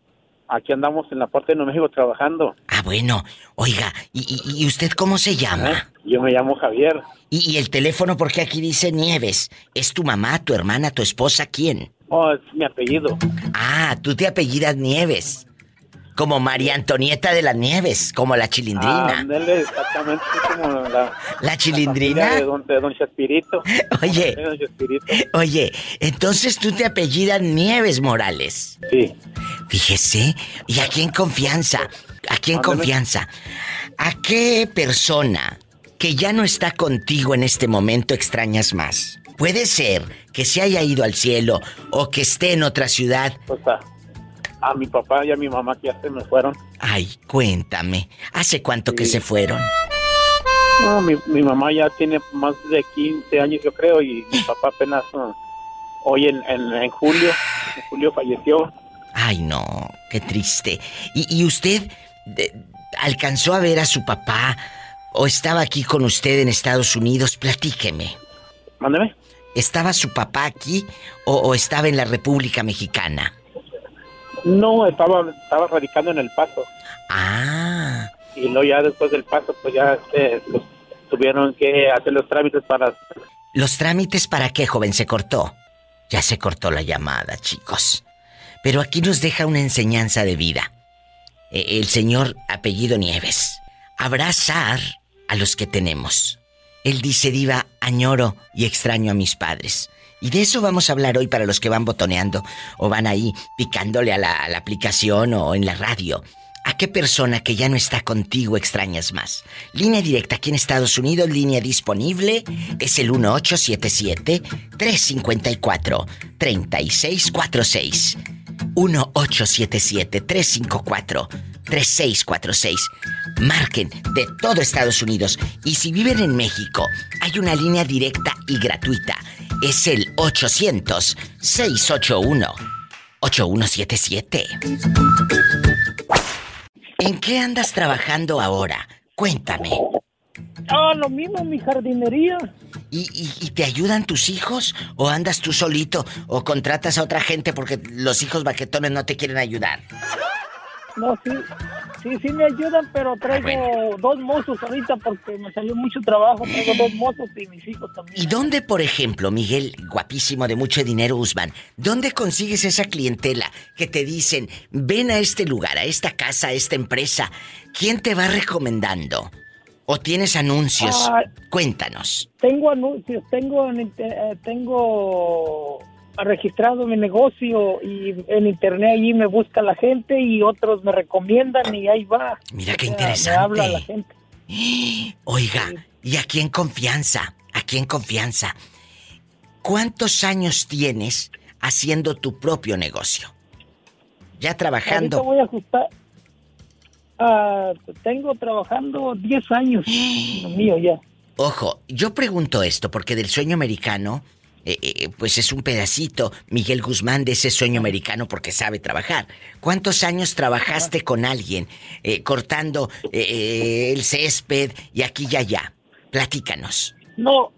Aquí andamos en la parte de Nuevo México trabajando. Ah, bueno. Oiga, ¿y, usted cómo se llama? ¿Eh? Yo me llamo Javier. ¿Y, el teléfono porque aquí dice Nieves? ¿Es tu mamá, tu hermana, tu esposa, quién? Oh, es mi apellido. Ah, tú te apellidas Nieves. Como María Antonieta de las Nieves, como la chilindrina. Ah, exactamente como la... ¿La chilindrina? de, don, de don Chespirito. Oye, oye, entonces tú te apellidas Nieves Morales. Sí. Fíjese, y aquí en confianza, aquí en confianza, ¿a qué persona que ya no está contigo en este momento extrañas más? Puede ser que se haya ido al cielo o que esté en otra ciudad. Pues, a mi papá y a mi mamá que ya se me fueron. Ay, cuéntame, ¿hace cuánto que se fueron? No, mi, mamá ya tiene más de 15 años, yo creo, y mi papá apenas uh, hoy en, en, julio, en julio falleció. Ay, no, qué triste. ¿Y, usted alcanzó a ver a su papá o estaba aquí con usted en Estados Unidos? Platíqueme. Mándeme. ¿Estaba su papá aquí o estaba en la República Mexicana? No, estaba, estaba radicando en El Paso. Ah. Y luego ya después del paso, pues ya este, pues, tuvieron que hacer los trámites para... ¿Los trámites para qué, joven? Se cortó. Ya se cortó la llamada, chicos. Pero aquí nos deja una enseñanza de vida. E, el señor apellido Nieves. Abrazar a los que tenemos. Él dice, diva, añoro y extraño a mis padres. Y de eso vamos a hablar hoy para los que van botoneando o van ahí picándole a la, aplicación o en la radio. ¿A qué persona que ya no está contigo extrañas más? Línea directa aquí en Estados Unidos, línea disponible, es el 1877-354-3646. 1877-354-3646. Marquen de todo Estados Unidos. Y si viven en México, hay una línea directa y gratuita es el 800-681-8177. ¿En qué andas trabajando ahora? Cuéntame. Ah, lo mismo, mi jardinería. ¿Y, y, te ayudan tus hijos? ¿O andas tú solito? ¿O contratas a otra gente porque los hijos baquetones no te quieren ayudar? No, sí, sí, sí me ayudan, pero ah, traigo dos mozos ahorita porque me salió mucho trabajo. Traigo dos mozos y mis hijos también. ¿Y dónde, por ejemplo, Miguel, guapísimo de mucho dinero, Usman, dónde consigues esa clientela que te dicen, ven a este lugar, a esta casa, a esta empresa? ¿Quién te va recomendando? ¿O tienes anuncios? Ah, Cuéntanos. Tengo anuncios, tengo, eh, tengo registrado mi negocio y en internet allí me busca la gente y otros me recomiendan y ahí va. Mira qué interesante. habla la gente. Oiga, y aquí en confianza, aquí en confianza, ¿cuántos años tienes haciendo tu propio negocio? Ya trabajando. voy a ajustar. Ah, tengo trabajando 10 años. mío ya. Ojo, yo pregunto esto porque del sueño americano eh, eh, pues es un pedacito, Miguel Guzmán, de ese sueño americano porque sabe trabajar. ¿Cuántos años trabajaste con alguien eh, cortando el césped y aquí y allá? Platícanos. No,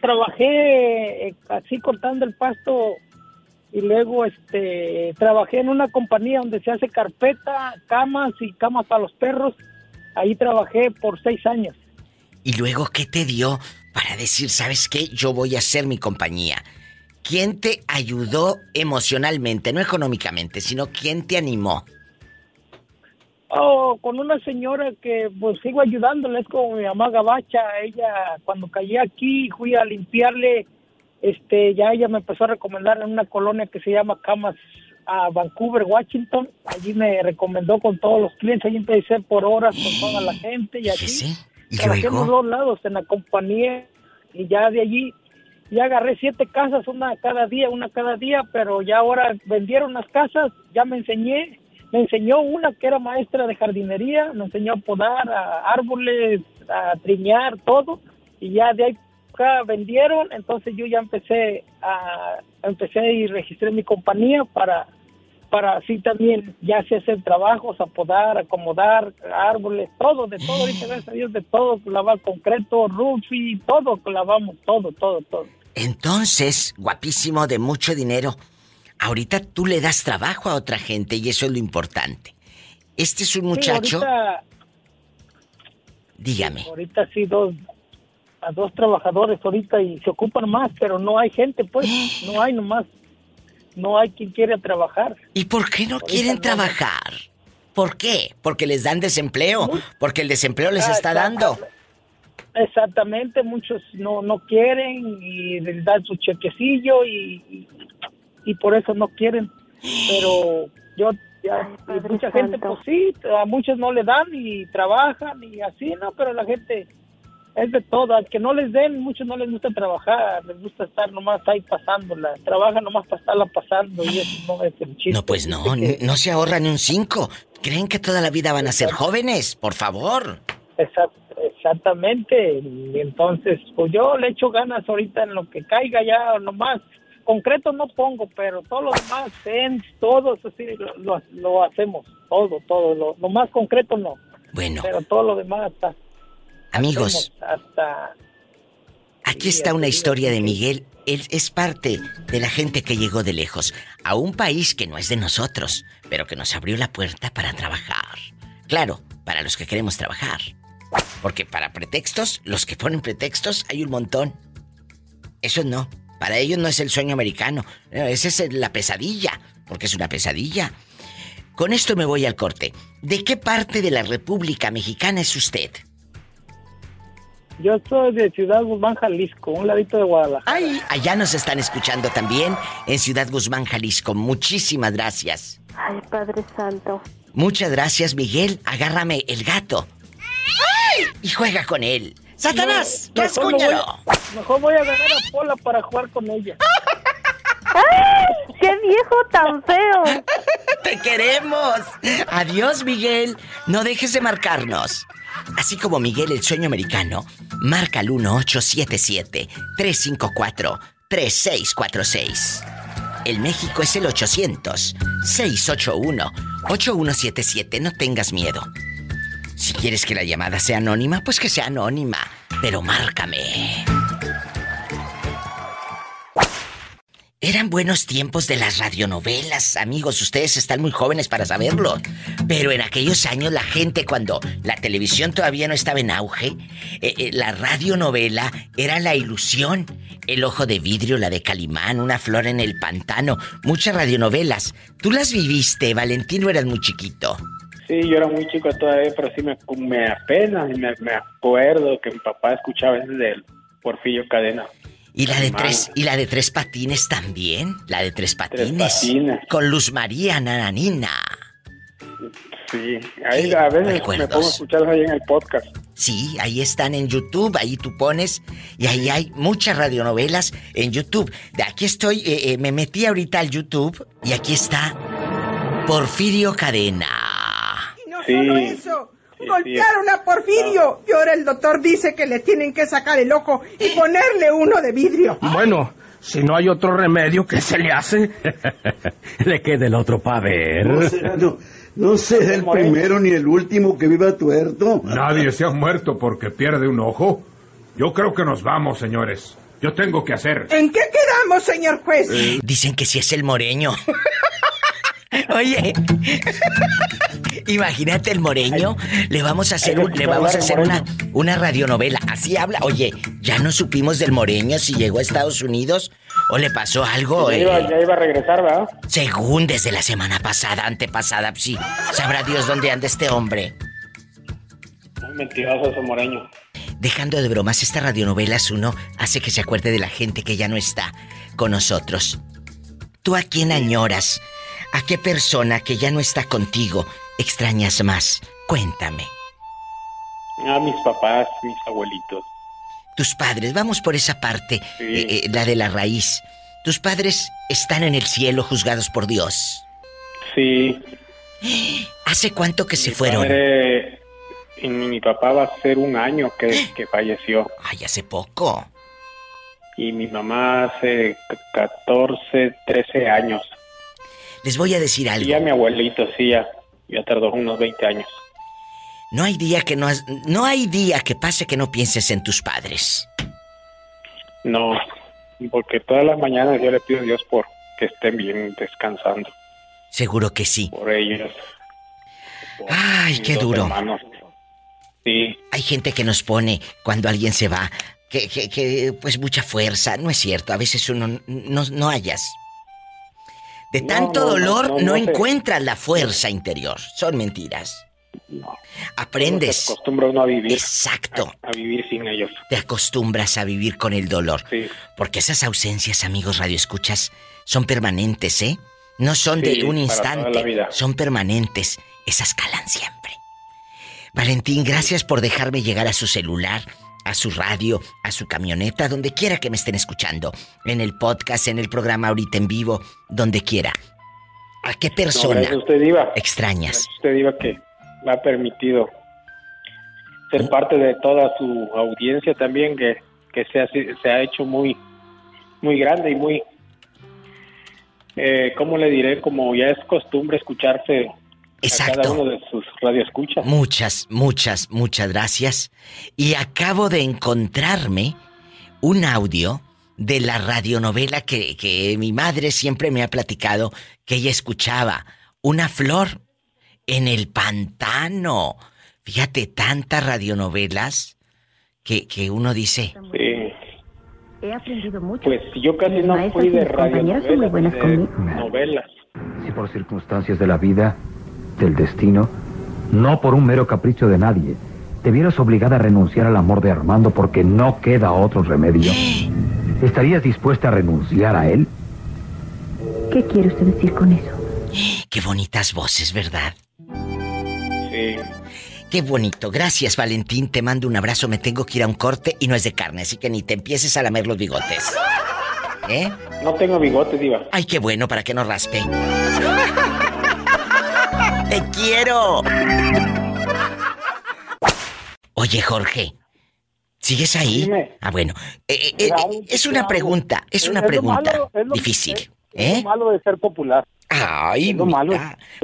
trabajé así cortando el pasto y luego este trabajé en una compañía donde se hace carpeta, camas y camas para los perros. Ahí trabajé por seis años. ¿Y luego qué te dio para decir, ¿sabes qué? Yo voy a ser mi compañía. ¿Quién te ayudó emocionalmente, no económicamente, sino quién te animó? Oh, con una señora que pues sigo ayudándole, es como mi mamá Gabacha, ella cuando caí aquí fui a limpiarle, este, ya ella me empezó a recomendar en una colonia que se llama Camas a Vancouver, Washington, allí me recomendó con todos los clientes, allí empecé por horas con toda la gente y así. ¿Y Trabajé en los dos lados, en la compañía, y ya de allí, ya agarré siete casas, una cada día, una cada día, pero ya ahora vendieron las casas, ya me enseñé, me enseñó una que era maestra de jardinería, me enseñó a podar a árboles, a triñar, todo, y ya de ahí vendieron, entonces yo ya empecé a, empecé y registré mi compañía para para así también ya se hacen trabajos, apodar, acomodar árboles, todo, de todo, ahorita gracias a Dios, de todo, lavar concreto, y todo, lavamos, todo, todo, todo. Entonces, guapísimo, de mucho dinero, ahorita tú le das trabajo a otra gente y eso es lo importante. Este es un muchacho... Dígame. ahorita sí, dos, a dos trabajadores ahorita y se ocupan más, pero no hay gente, pues, no hay nomás no hay quien quiera trabajar. ¿Y por qué no quieren trabajar? ¿Por qué? ¿Porque les dan desempleo? ¿Porque el desempleo les está dando? Exactamente, muchos no, no quieren y les dan su chequecillo y, y, por eso no quieren. Pero yo, ya, mucha gente, pues sí, a muchos no le dan y trabajan y así, ¿no? Pero la gente es de todo, que no les den, muchos no les gusta trabajar, les gusta estar nomás ahí pasándola, trabajan nomás para estarla pasando y eso no es el chiste. No, pues no, no se ahorran un cinco. ¿Creen que toda la vida van a ser jóvenes? Por favor. exactamente, y entonces pues yo le echo ganas ahorita en lo que caiga ya nomás. Concreto no pongo, pero todo lo demás, todos así lo, lo, hacemos, todo, todo, lo, lo más concreto no. Bueno. Pero todo lo demás está. Amigos, aquí está una historia de Miguel. Él es parte de la gente que llegó de lejos a un país que no es de nosotros, pero que nos abrió la puerta para trabajar. Claro, para los que queremos trabajar. Porque para pretextos, los que ponen pretextos, hay un montón. Eso no. Para ellos no es el sueño americano. Esa es la pesadilla, porque es una pesadilla. Con esto me voy al corte. ¿De qué parte de la República Mexicana es usted? Yo soy de Ciudad Guzmán, Jalisco, un ladito de Guadalajara. Ay, allá nos están escuchando también en Ciudad Guzmán, Jalisco. Muchísimas gracias. Ay, Padre Santo. Muchas gracias, Miguel. Agárrame el gato. ¡Ay! Y juega con él. ¡Satanás! No, mejor, mejor voy a ganar a Pola para jugar con ella. ¡Ay! ¡Qué viejo tan feo! ¡Te queremos! Adiós, Miguel. No dejes de marcarnos. Así como Miguel el sueño americano, marca al 1877-354-3646. El México es el 800-681-8177. No tengas miedo. Si quieres que la llamada sea anónima, pues que sea anónima. Pero márcame. Eran buenos tiempos de las radionovelas, amigos. Ustedes están muy jóvenes para saberlo. Pero en aquellos años la gente, cuando la televisión todavía no estaba en auge, eh, eh, la radionovela era la ilusión. El ojo de vidrio, la de Calimán, una flor en el pantano. Muchas radionovelas. ¿Tú las viviste, Valentino? Eras muy chiquito. Sí, yo era muy chico todavía, pero sí me, me apena y me, acuerdo que mi papá escuchaba ese Porfirio Cadena. Y la de tres, y la de tres patines también, la de tres patines. Con Luz María Nananina. Sí, ahí a veces me pongo a escuchar ahí en el podcast. Sí, ahí están en YouTube, ahí tú pones y ahí hay muchas radionovelas en YouTube. De aquí estoy, eh, eh, me metí ahorita al YouTube y aquí está Porfirio Cadena. Y no solo eso, golpearon a Porfirio y ahora el doctor dice que le tienen que sacar el ojo y ponerle uno de vidrio. Bueno, si no hay otro remedio, ¿qué se le hace? le queda el otro para ver. No, no será el primero ni el último que viva tuerto. Nadie se ha muerto porque pierde un ojo. Yo creo que nos vamos, señores. Yo tengo que hacer. ¿En qué quedamos, señor juez? Eh. Dicen que si es el moreño. Oye, imagínate el moreño. Le vamos a hacer, le vamos a hacer una, una radionovela. Así habla. Oye, ya no supimos del moreño si llegó a Estados Unidos o le pasó algo. Ya, iba, eh. a regresar, ¿verdad? Según desde la semana pasada, antepasada, sí. Sabrá Dios dónde anda este hombre. Muy mentiroso ese moreño. Dejando de bromas, esta radionovela uno hace que se acuerde de la gente que ya no está con nosotros. ¿Tú a quién añoras? ¿A qué persona que ya no está contigo extrañas más? Cuéntame. A mis papás, mis abuelitos. Tus padres, vamos por esa parte, eh, eh, la de la raíz. Tus padres están en el cielo juzgados por Dios. Sí. ¿Hace cuánto que se fueron? y mi papá va a ser un año que, que falleció. Ay, hace poco. Y mi mamá hace 14, 13 años. Les voy a decir algo. Y a mi abuelito, sí, ya, ya tardó unos 20 años. No hay día que no no hay día que pase que no pienses en tus padres. No, porque todas las mañanas yo le pido a Dios por que estén bien descansando. Seguro que sí. Por ellos. Ay, qué duro. Sí. Hay gente que nos pone cuando alguien se va que, que, que pues mucha fuerza. No es cierto, a veces uno no, no hayas. De tanto dolor no, encuentras la fuerza interior. Son mentiras. Aprendes. Te acostumbras a vivir. Exacto. A, vivir sin ellos. Te acostumbras a vivir con el dolor. Sí. Porque esas ausencias, amigos radioescuchas, son permanentes, ¿eh? No son de un instante. Son permanentes. Esas calan siempre. Valentín, gracias por dejarme llegar a su celular a su radio, a su camioneta, donde quiera que me estén escuchando, en el podcast, en el programa ahorita en vivo, donde quiera. ¿A qué persona usted, Diva. extrañas? usted diga que me ha permitido ser parte de toda su audiencia también, que, que se, ha, se ha hecho muy, muy grande y muy, eh, ¿cómo le diré? Como ya es costumbre escucharse Exacto. cada uno de sus radioescuchas. Muchas, muchas, muchas gracias. Y acabo de encontrarme un audio de la radionovela que, que mi madre siempre me ha platicado que ella escuchaba. Una flor en el pantano. Fíjate, tantas radionovelas que, que uno dice. Sí. He aprendido mucho. Pues yo casi no fui de radionovelas, de novelas. Si por circunstancias de la vida del destino, no por un mero capricho de nadie, te vieras obligada a renunciar al amor de Armando porque no queda otro remedio, ¿estarías dispuesta a renunciar a él? ¿Qué quiere usted decir con eso? Qué bonitas voces, ¿verdad? Sí. Qué bonito. Gracias, Valentín. Te mando un abrazo. Me tengo que ir a un corte y no es de carne, así que ni te empieces a lamer los bigotes. ¿Eh? No tengo bigote, Diva. Ay, qué bueno para que no raspe. ¡Te quiero! Oye, Jorge. ¿Sigues ahí? Ah, bueno. Eh, eh, eh, es una pregunta, es una pregunta difícil. Es, lo malo de ser popular. Ay, es lo malo.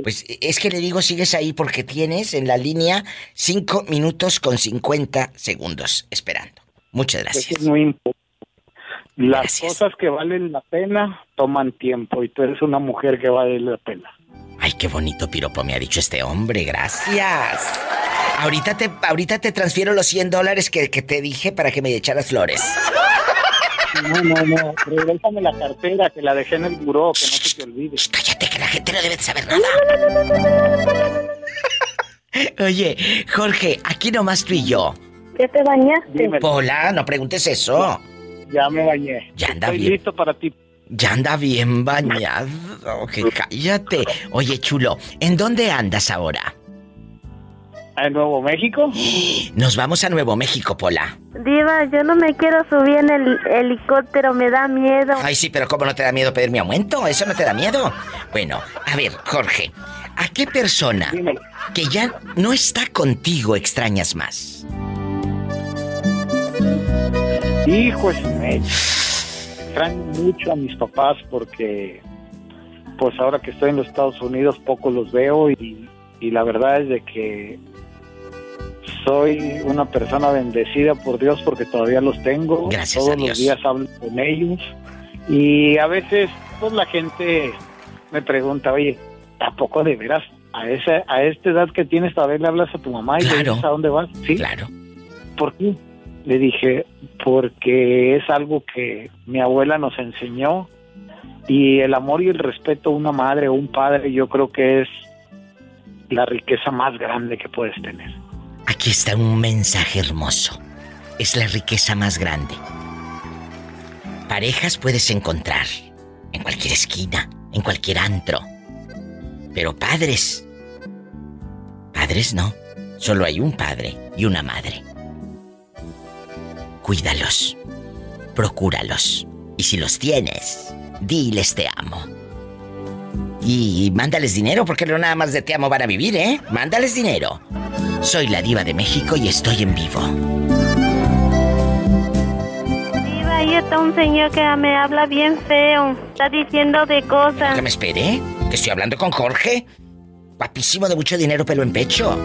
Pues es que le digo, sigues ahí porque tienes en la línea 5 minutos con 50 segundos esperando. Muchas gracias. Es muy Las cosas que valen la pena toman tiempo y tú eres una mujer que vale la pena. Ay, qué bonito piropo me ha dicho este hombre, gracias. Ahorita te, ahorita te transfiero los 100 dólares que, te dije para que me echaras flores. No, no, no. Regrésame la cartera que la dejé en el buró, que no se te olvide. cállate, que la gente no debe de saber nada. Oye, Jorge, aquí nomás tú y yo. ¿Qué te bañaste? Hola, no preguntes eso. Ya me bañé. Ya anda Estoy bien. listo para ti. Ya anda bien bañado. Que cállate. Oye, chulo, ¿en dónde andas ahora? ¿En Nuevo México? Nos vamos a Nuevo México, Pola. Diva, yo no me quiero subir en el helicóptero, me da miedo. Ay, sí, pero ¿cómo no te da miedo pedir mi aumento? ¿Eso no te da miedo? Bueno, a ver, Jorge, ¿a qué persona que ya no está contigo extrañas más? Hijo, extraño mucho a mis papás porque, pues ahora que estoy en los Estados Unidos, poco los veo y, y la verdad es de que soy una persona bendecida por Dios porque todavía los tengo. Gracias Todos a Dios. los días hablo con ellos y a veces, pues la gente me pregunta, oye, ¿tampoco de veras a esa a esta edad que tienes todavía le hablas a tu mamá y le Claro. dices a dónde vas? Sí. Claro. ¿Por qué? Le dije, porque es algo que mi abuela nos enseñó y el amor y el respeto a una madre o un padre yo creo que es la riqueza más grande que puedes tener. Aquí está un mensaje hermoso. Es la riqueza más grande. Parejas puedes encontrar en cualquier esquina, en cualquier antro. Pero padres, padres no. Solo hay un padre y una madre. Cuídalos, procúralos. Y si los tienes, diles te amo. Y mándales dinero porque no nada más de te amo van a vivir, ¿eh? Mándales dinero. Soy la diva de México y estoy en vivo. Diva, ahí está un señor que me habla bien feo. Está diciendo de cosas. Que me espere, que estoy hablando con Jorge. Guapísimo de mucho dinero, pelo en pecho.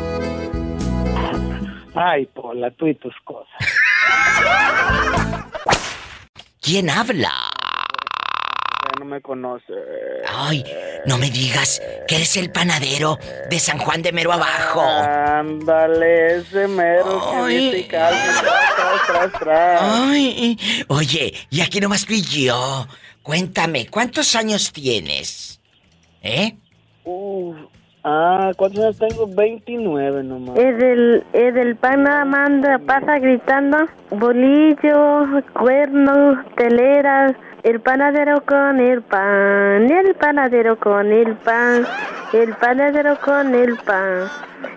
Ay, Pola, tú y tus cosas. ¿Quién habla? Ya no me conoce. Ay, no me digas que eres el panadero de San Juan de Mero Abajo. Ándale, ese mero Ay. tras, tras, tras. Ay, oye, y aquí nomás tú y yo. Cuéntame, ¿cuántos años tienes? ¿Eh? Uf, ah, ¿cuántos años tengo? 29 nomás. Es del, es del pan nada más anda- pasa gritando bolillo, cuernos, teleras, el panadero con el pan, el panadero con el pan, el panadero con el pan,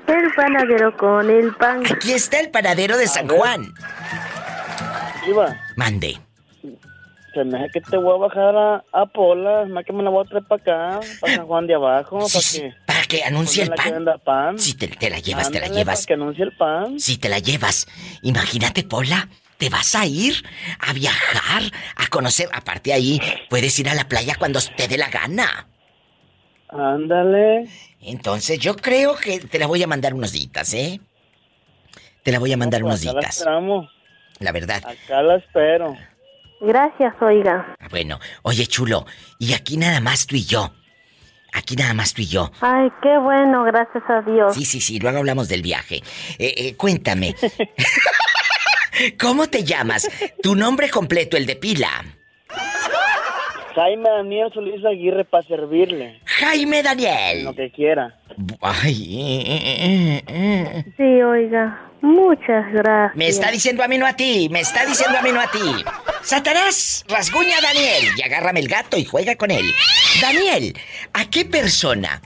el panadero con el pan. Aquí está el panadero de San Juan. Iba, Mande. se me hace que te voy a bajar a, a Pola, más que me la voy a traer para acá, para San Juan de abajo, para que... Para que anuncie el que pan. Si te, te la llevas, te la llevas. para que anuncie el pan. Si te la llevas, imagínate, Pola, te vas a ir a viajar, a conocer. Aparte ahí, puedes ir a la playa cuando te dé la gana. Ándale. Entonces yo creo que te la voy a mandar unos días, ¿eh? Te la voy a mandar unos Acá la. La verdad. Acá la espero. Gracias, oiga. Bueno, oye, chulo, y aquí nada más tú y yo. Aquí nada más tú y yo. Ay, qué bueno, gracias a Dios. Sí, sí, sí, luego hablamos del viaje. Eh, eh, cuéntame. ¿Cómo te llamas? Tu nombre completo, el de pila. Jaime Daniel Solís Aguirre para servirle. Jaime Daniel. Lo que quiera. Ay. Sí, oiga. Muchas gracias. Me está diciendo a mí no a ti, me está diciendo a mí no a ti. Satanás, rasguña a Daniel y agárrame el gato y juega con él. Daniel, ¿a qué persona,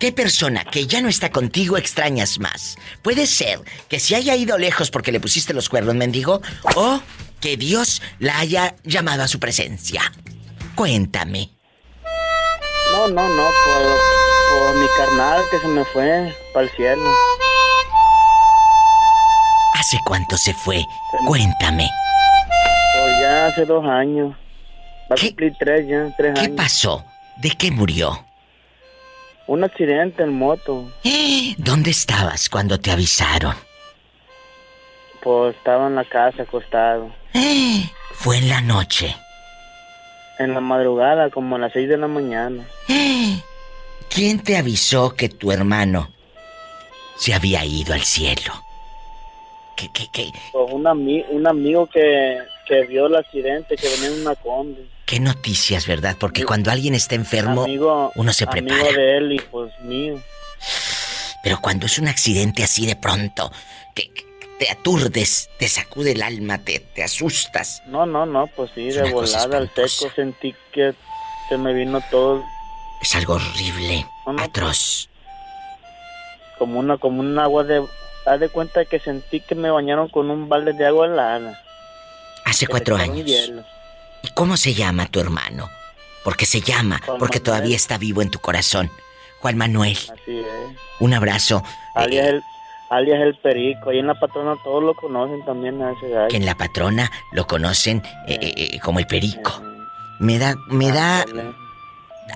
qué persona que ya no está contigo extrañas más? Puede ser que se haya ido lejos porque le pusiste los cuernos, mendigo, o que Dios la haya llamado a su presencia. Cuéntame. No, no, no, por, por mi carnal que se me fue para el cielo. ¿Hace cuánto se fue? Cuéntame. Pues ya hace dos años. Va a cumplir tres ya, tres ¿Qué años. pasó? ¿De qué murió? Un accidente en moto. ¿Dónde estabas cuando te avisaron? Pues estaba en la casa acostado. Fue en la noche. En la madrugada, como a las seis de la mañana. ¿Quién te avisó que tu hermano se había ido al cielo? ¿Qué, qué, qué? Pues un, ami- un amigo que, que vio el accidente, que venía en una combi. ¿Qué noticias, verdad? Porque cuando alguien está enfermo, Amigo, uno se amigo prepara. de él y pues mío. Pero cuando es un accidente así de pronto, que- te aturdes, te sacude el alma, te, te asustas. No, no, no, pues sí, de volada al seco sentí que se me vino todo. Es algo horrible, atroz. Como una, como un agua de... Haz de cuenta que sentí que me bañaron con un balde de agua helada. Hace cuatro años. ¿Y cómo se llama tu hermano? Porque se llama, porque todavía está vivo en tu corazón. Juan Manuel. Así es. Un abrazo. Alias, el, alias el Perico. Y en la patrona todos lo conocen también a ese gallo. Que en la patrona lo conocen eh, eh, eh, como el Perico. Me da, me da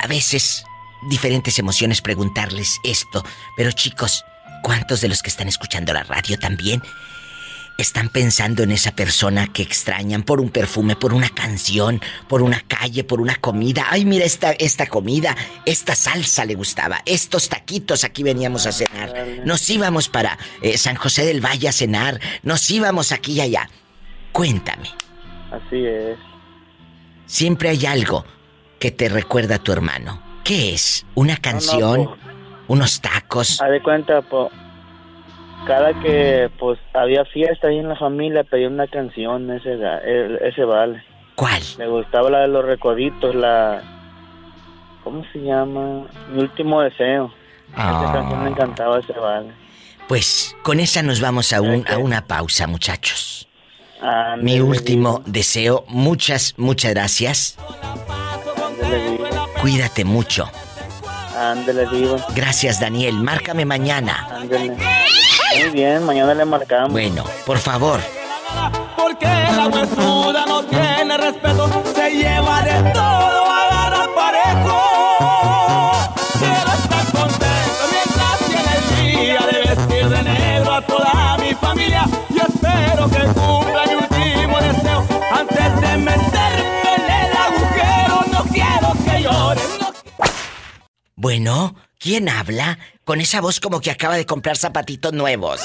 a veces diferentes emociones preguntarles esto. Pero chicos, ¿cuántos de los que están escuchando la radio también están pensando en esa persona que extrañan por un perfume, por una canción, por una calle, por una comida. Ay, mira esta, esta comida, esta salsa le gustaba, estos taquitos aquí veníamos a cenar. Nos íbamos para eh, San José del Valle a cenar, nos íbamos aquí y allá. Cuéntame. Así es. Siempre hay algo que te recuerda a tu hermano. ¿Qué es? ¿Una canción? ¿Unos tacos? Haz de cuenta, po, cada que pues había fiesta ahí en la familia pedía una canción ese ese vale ¿cuál? me gustaba la de los recoditos la ¿cómo se llama? mi último deseo esa Ah. canción me encantaba ese vale Pues con esa nos vamos a, un, a una pausa, muchachos. Mi último deseo, muchas, muchas gracias. ándale. Cuídate mucho. ándale diva Gracias, Daniel. Márcame mañana. ándale muy bien mañana le marcamos Bueno, por favor. Porque la huesuda no tiene respeto, se lleva de todo, agarra parejo. Quiero estar contento mientras tiene el día de vestir de negro a toda mi familia. Y espero que cumpla mi último deseo antes de meterme en el agujero. No quiero que lloren, no Bueno, ¿quién habla? Con esa voz como que acaba de comprar zapatitos nuevos.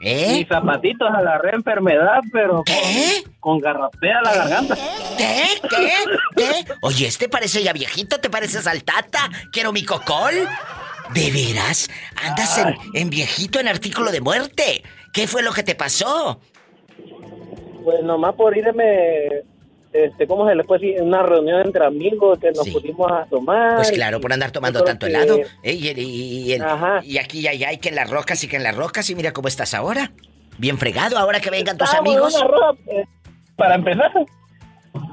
¿Eh? Mis zapatitos agarré enfermedad, pero con, con garrapea la garganta. ¿Qué? ¿Qué? ¿Qué? Oye, este parece ya viejito, ¿te pareces al tata? ¿Quiero mi cocol? ¿De veras? ¿Andas en, en viejito en artículo de muerte? ¿Qué fue lo que te pasó? Pues nomás por irme, este, ¿cómo se le puede decir? Una reunión entre amigos que nos pusimos a tomar. Pues claro, por andar tomando tanto que- helado. ¿eh? Y, aquí y allá, y que en las rocas y que en las rocas. Y mira cómo estás ahora. Bien fregado, ahora que vengan tus en amigos. una ropa, eh, para empezar.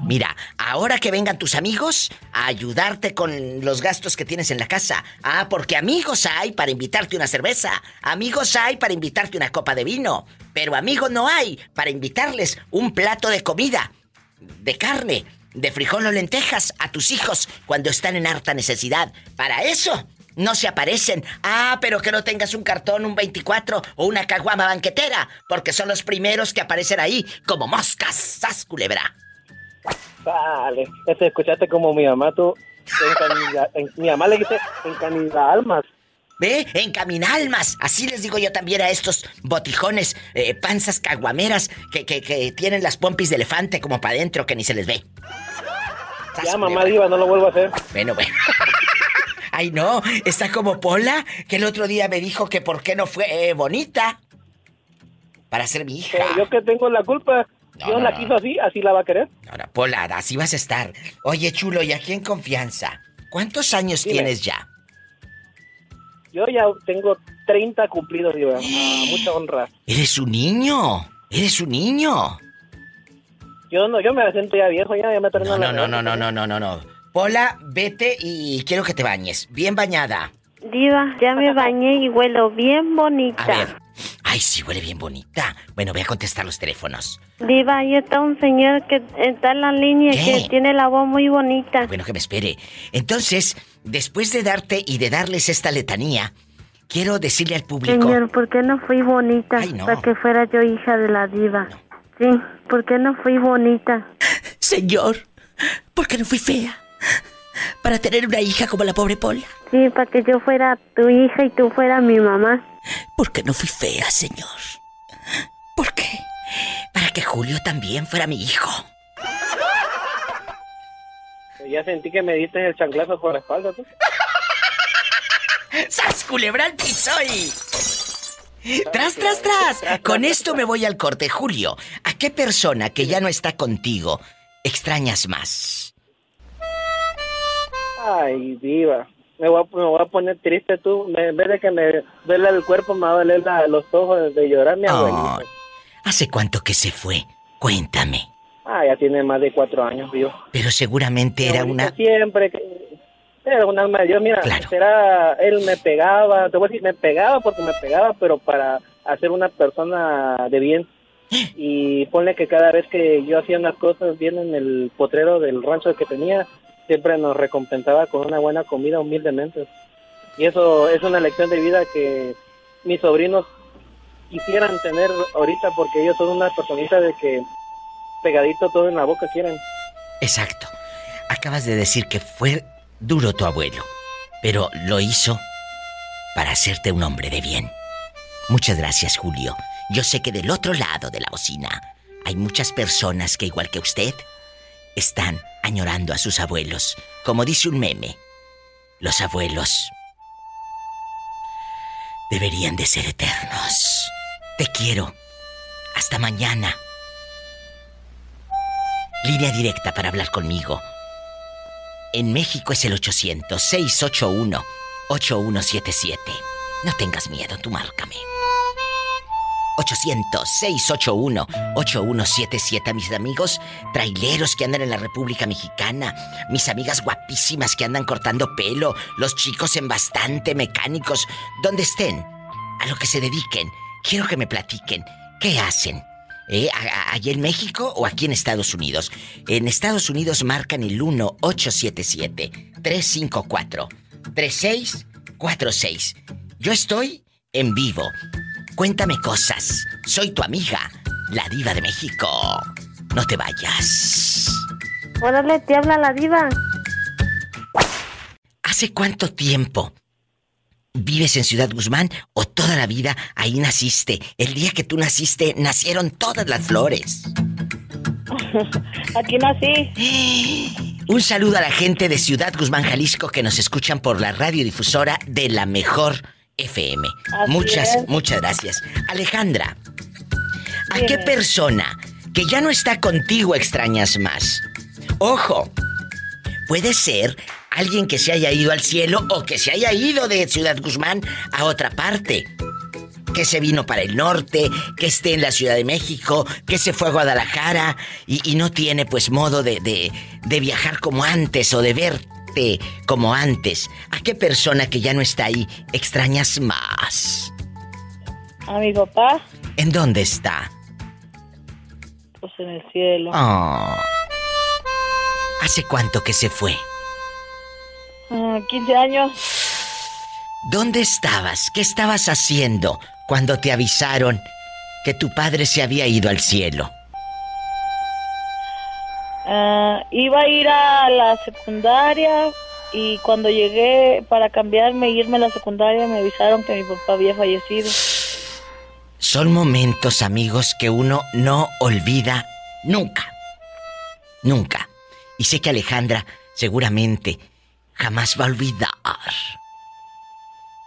Mira, ahora que vengan tus amigos a ayudarte con los gastos que tienes en la casa. Ah, porque amigos hay para invitarte una cerveza. Amigos hay para invitarte una copa de vino. Pero amigos no hay para invitarles un plato de comida, de carne, de frijol o lentejas a tus hijos cuando están en harta necesidad. Para eso no se aparecen. Ah, pero que no tengas un cartón, un 24 o una caguama banquetera, porque son los primeros que aparecen ahí como moscas. ¡Sas, culebra! Vale, este, escuchaste como mi mamá, tú, en- mi mamá le dice encanida almas. ¿Ve? Encaminalmas. Así les digo yo también a estos botijones, eh, panzas caguameras que, que, que tienen las pompis de elefante como para adentro que ni se les ve. Ya, mamá diva, no lo vuelvo a hacer. Bueno, bueno. Ay, no, está como Pola, que el otro día me dijo que por qué no fue eh, bonita para ser mi hija. Pero yo que tengo la culpa, no, la no. quiso así, así la va a querer. Ahora, Pola, así vas a estar. Oye, chulo, ¿y aquí en confianza? ¿Cuántos años Dime. tienes ya? Yo ya tengo 30 cumplidos, diva, a mucha honra. Eres un niño. Eres un niño. Yo no, yo me siento ya viejo, ya, ya me termino No, no, no, no, no, no, no, no. Pola, vete y quiero que te bañes. Bien bañada. Diva, ya me bañé y huelo bien bonita. A ver. Ay, sí, huele bien bonita. Bueno, voy a contestar los teléfonos. Diva, ahí está un señor que está en la línea ¿Qué? que tiene la voz muy bonita. Bueno, que me espere. Entonces, después de darte y de darles esta letanía, quiero decirle al público. Señor, ¿por qué no fui bonita no. para que fuera yo hija de la diva? Sí, ¿por qué no fui bonita? Señor, ¿por qué no fui fea? Para tener una hija como la pobre Pola. Sí, para que yo fuera tu hija y tú fueras mi mamá. ¿Por qué no fui fea, señor? ¿Por qué? Para que Julio también fuera mi hijo. Ya sentí que me diste el chanclazo por la espalda, tú. ¡Sas, culebra al piso. Tras, tras, tras. Con esto me voy al corte. Julio, ¿a qué persona que ya no está contigo extrañas más? Ay, diva. Me voy, a, me voy a poner triste tú. en vez de que me duele el cuerpo, me va a doler los ojos de llorar mi abuelita. ¿Hace cuánto que se fue? Cuéntame. Ah, ya tiene más de cuatro años, vivo. Pero seguramente era una... Siempre, era un alma de Dios, mira, será, él me pegaba, te voy a decir, me pegaba porque me pegaba, pero para hacer una persona de bien. Y ponle que cada vez que yo hacía unas cosas bien en el potrero del rancho que tenía, siempre nos recompensaba con una buena comida humildemente. Y eso es una lección de vida que mis sobrinos quisieran tener ahorita porque ellos son una personita de que pegadito todo en la boca quieren. Exacto. Acabas de decir que fue duro tu abuelo, pero lo hizo para hacerte un hombre de bien. Muchas gracias, Julio. Yo sé que del otro lado de la bocina hay muchas personas que, igual que usted, están añorando a sus abuelos. Como dice un meme, los abuelos deberían de ser eternos. Te quiero. Hasta mañana. Línea directa para hablar conmigo. En México es el 800-681-8177. No tengas miedo, tú márcame. 800-681-8177 mis amigos traileros que andan en la República Mexicana, mis amigas guapísimas que andan cortando pelo, los chicos en bastante, mecánicos, donde estén, a lo que se dediquen, quiero que me platiquen qué hacen. ¿Eh? ¿Allí en México o aquí en Estados Unidos? En Estados Unidos marcan el 1-877-354-3646. Yo estoy en vivo. Cuéntame cosas. Soy tu amiga, la diva de México. No te vayas. Órale, te habla la diva. ¿Hace cuánto tiempo vives en Ciudad Guzmán o toda la vida ahí naciste? El día que tú naciste nacieron todas las flores. Aquí nací. Un saludo a la gente de Ciudad Guzmán, Jalisco, que nos escuchan por la radiodifusora de la mejor FM. muchas, muchas gracias. Alejandra, ¿a qué persona que ya no está contigo extrañas más? Ojo, puede ser alguien que se haya ido al cielo o que se haya ido de Ciudad Guzmán a otra parte. Que se vino para el norte, que esté en la Ciudad de México, que se fue a Guadalajara y, no tiene pues modo de, de viajar como antes o de ver como antes? ¿A qué persona que ya no está ahí extrañas más? A mi papá. ¿En dónde está? Pues en el cielo. Oh. ¿Hace cuánto que se fue? 15 ah, años. ¿Dónde estabas? ¿Qué estabas haciendo cuando te avisaron que tu padre se había ido al cielo? Uh, iba a ir a la secundaria y cuando llegué para cambiarme e irme a la secundaria me avisaron que mi papá había fallecido. Son momentos, amigos, que uno no olvida nunca. Nunca. Y sé que Alejandra seguramente jamás va a olvidar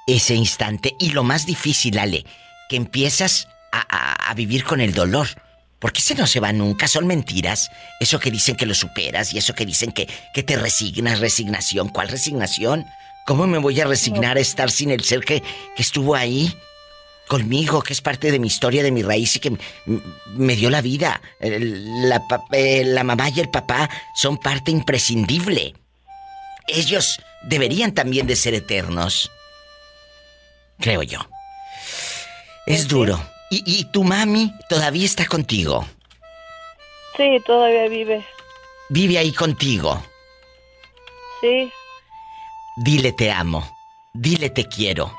ese instante. Y lo más difícil, Ale, que empiezas a vivir con el dolor ¿Por qué se no se va nunca? Son mentiras. Eso que dicen que lo superas y eso que dicen que, que te resignas, resignación. ¿Cuál resignación? ¿Cómo me voy a resignar a estar sin el ser que, que estuvo ahí? Conmigo, que es parte de mi historia, de mi raíz y que me dio la vida. La, eh, la mamá y el papá son parte imprescindible. Ellos deberían también de ser eternos. Creo yo. Es duro. ¿Y, tu mami todavía está contigo? Sí, todavía vive. ¿Vive ahí contigo? Sí. Dile te amo. Dile te quiero.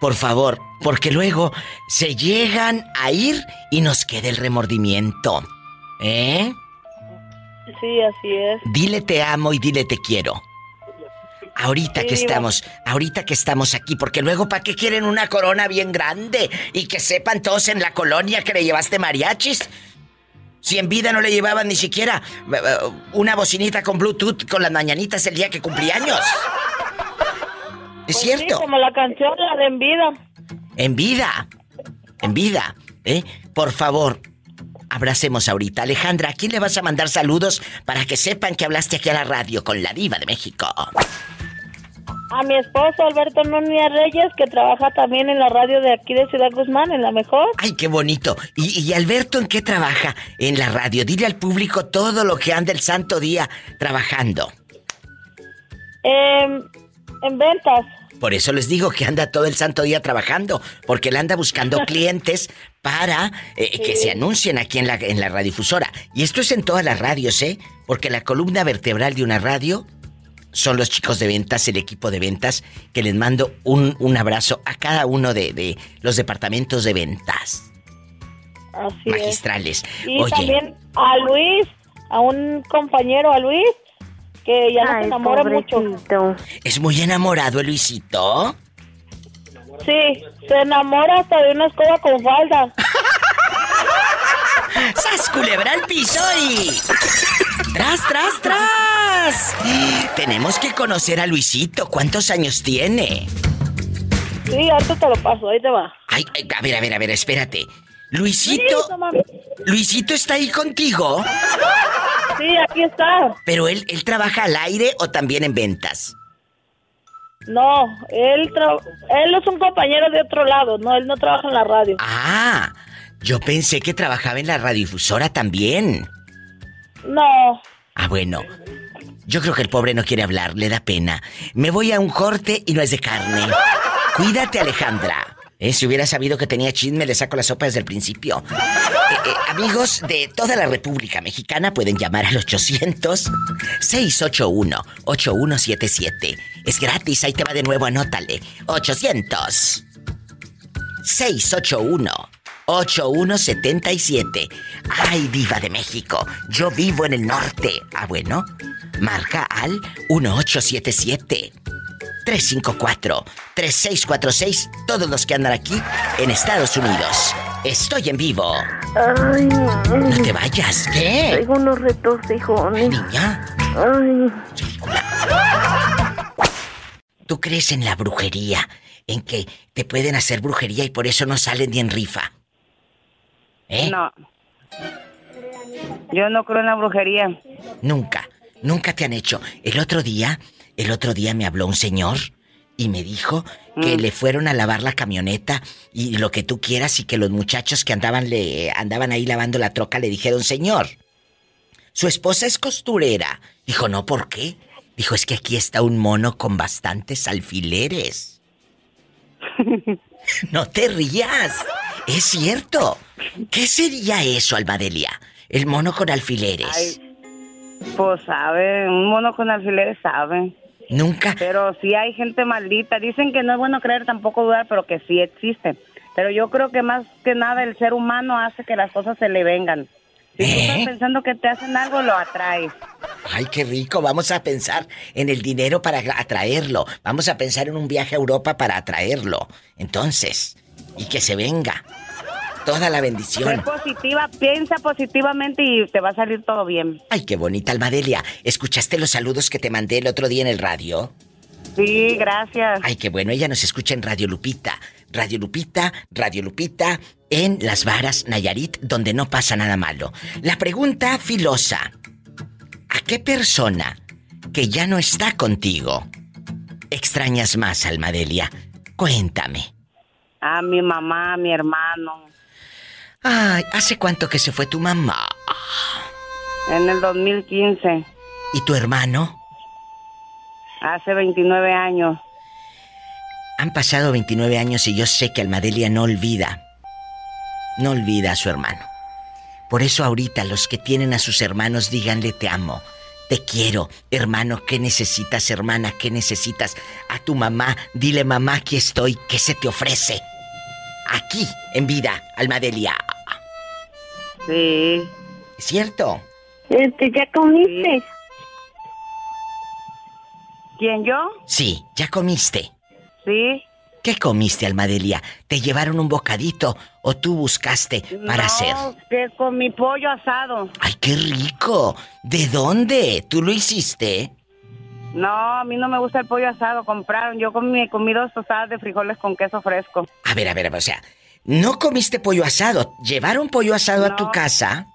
Por favor, porque luego se llegan a ir y nos queda el remordimiento. ¿Eh? Sí, así es. Dile te amo y dile te quiero. Ahorita que estamos, ahorita que estamos aquí, porque luego ¿para qué quieren una corona bien grande? Y que sepan todos en la colonia que le llevaste mariachis. Si en vida no le llevaban ni siquiera eh, eh, una bocinita con Bluetooth con las mañanitas el día que cumplí años. ¿Es pues cierto? como la canción, la de En Vida. En Vida. en vida, ¿eh? Por favor, abracemos ahorita. Alejandra, ¿a quién le vas a mandar saludos para que sepan que hablaste aquí a la radio con la diva de México? A mi esposo Alberto Núñez Reyes, que trabaja también en la radio de aquí de Ciudad Guzmán, en la mejor. Ay, qué bonito. ¿Y, y Alberto en qué trabaja? En la radio. Dile al público todo lo que anda el santo día trabajando. Em, en ventas. Por eso les digo que anda todo el santo día trabajando, porque él anda buscando clientes para eh, que se anuncien aquí en la, en la radiodifusora. Y esto es en todas las radios, ¿eh? Porque la columna vertebral de una radio son los chicos de ventas, el equipo de ventas, que les mando un, un abrazo a cada uno de, de los departamentos de ventas. Así magistrales. Y Oye, también a Luis, a un compañero, a Luis, que ya no se enamora mucho. ¿es muy enamorado el Luisito? Sí, se enamora hasta de una escoba con falda. ¡Sas culebra al piso y... ¡Tras, tras, tras! Tenemos que conocer a Luisito. ¿Cuántos años tiene? Sí, ahorita te lo paso, ahí te va. Ay, ay, a ver, a ver, a ver, espérate. Luisito... ¿Luisito está ahí contigo? Sí, aquí está. ¿Pero él, él trabaja al aire o también en ventas? No, él, tra- él es un compañero de otro lado, no, él no trabaja en la radio. Ah, yo pensé que trabajaba en la radiodifusora también. No, Ah, bueno. Yo creo que el pobre no quiere hablar, le da pena. Me voy a un corte y no es de carne. Cuídate, Alejandra. Eh, si hubiera sabido que tenía chisme, le saco la sopa desde el principio. Eh, eh, amigos de toda la República Mexicana pueden llamar al 800-681-8177. Es gratis, ahí te va de nuevo, anótale. 800 681-8177. Ay, diva de México, yo vivo en el norte. Ah, bueno, marca al 1877. 354-3646, todos los que andan aquí en Estados Unidos. Estoy en vivo. Ay, No te vayas, ¿qué? Traigo unos retorcijones. Niña, Ay, ¿tú crees en la brujería? En que te pueden hacer brujería y por eso no salen ni en rifa. ¿Eh? No. Yo no creo en la brujería. Nunca, nunca te han hecho. El otro día, el otro día me habló un señor y me dijo que Mm. le fueron a lavar la camioneta y lo que tú quieras y que los muchachos que andaban le andaban ahí lavando la troca le dijeron, "Señor, su esposa es costurera." Dijo, "No, ¿por qué?" Dijo, "Es que aquí está un mono con bastantes alfileres." no te rías. Es cierto. ¿Qué sería eso, Almadelia? El mono con alfileres. Ay, pues sabe, un mono con alfileres sabe. Nunca. Pero sí hay gente maldita. Dicen que no es bueno creer, tampoco dudar, pero que sí existen. Pero yo creo que más que nada el ser humano hace que las cosas se le vengan. Si tú estás pensando que te hacen algo, lo atraes. Ay, qué rico. Vamos a pensar en el dinero para atraerlo. Vamos a pensar en un viaje a Europa para atraerlo. Entonces, y que se venga. Toda la Sé bendición. positiva, piensa positivamente y te va a salir todo bien. Ay, qué bonita, Almadelia. ¿Escuchaste los saludos que te mandé el otro día en el radio? Sí, gracias. Ay, qué bueno. Ella nos escucha en Radio Lupita. Radio Lupita, Radio Lupita, en Las Varas, Nayarit, donde no pasa nada malo. La pregunta filosa. ¿A qué persona que ya no está contigo extrañas más, Almadelia? Cuéntame. A mi mamá, a mi hermano. Ay, ¿hace cuánto que se fue tu mamá? En el 2015, ¿Y tu hermano? hace 29 años. Han pasado 29 años y yo sé que Almadelia no olvida. No olvida a su hermano. Por eso ahorita los que tienen a sus hermanos díganle te amo. Te quiero, hermano, ¿qué necesitas, hermana? ¿Qué necesitas? A tu mamá, dile mamá, aquí estoy, ¿qué se te ofrece? Aquí, en vida, Almadelia. Sí. ¿Es cierto? Este, ¿ya comiste? ¿Quién yo? Sí, ya comiste. Sí. ¿Qué comiste, Almadelia? ¿Te llevaron un bocadito o tú buscaste para no, hacer? que con mi pollo asado. ¡Ay, qué rico! ¿De dónde? ¿Tú lo hiciste? No, a mí no me gusta el pollo asado, compraron. Yo comí, comí dos tostadas de frijoles con queso fresco. A ver, a ver, a ver, o sea, no comiste pollo asado. ¿Llevaron pollo asado a tu casa?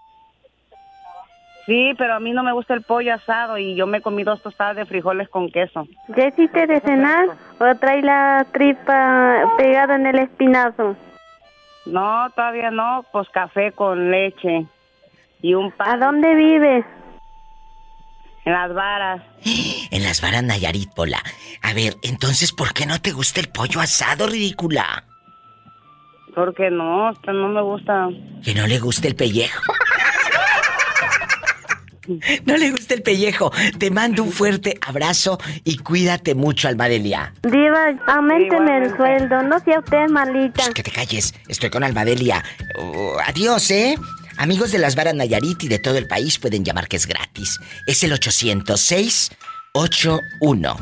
Sí, pero a mí no me gusta el pollo asado y yo me comí dos tostadas de frijoles con queso. ¿Ya hiciste de cenar o trae la tripa pegada en el espinazo? No, todavía no, pues café con leche y un pan. ¿A dónde vives? En las varas. En las varas Nayarit, Pola. A ver, entonces, ¿por qué no te gusta el pollo asado, ridícula? Porque no, no me gusta. Que no le gusta el pellejo. No le gusta el pellejo. Te mando un fuerte abrazo y cuídate mucho, Almadelia. Diva, aumenteme el sueldo. No sea usted malita. que te calles. Estoy con Almadelia. Oh, adiós, ¿eh? Amigos de las varas Nayarit y de todo el país pueden llamar que es gratis. Es el 806 81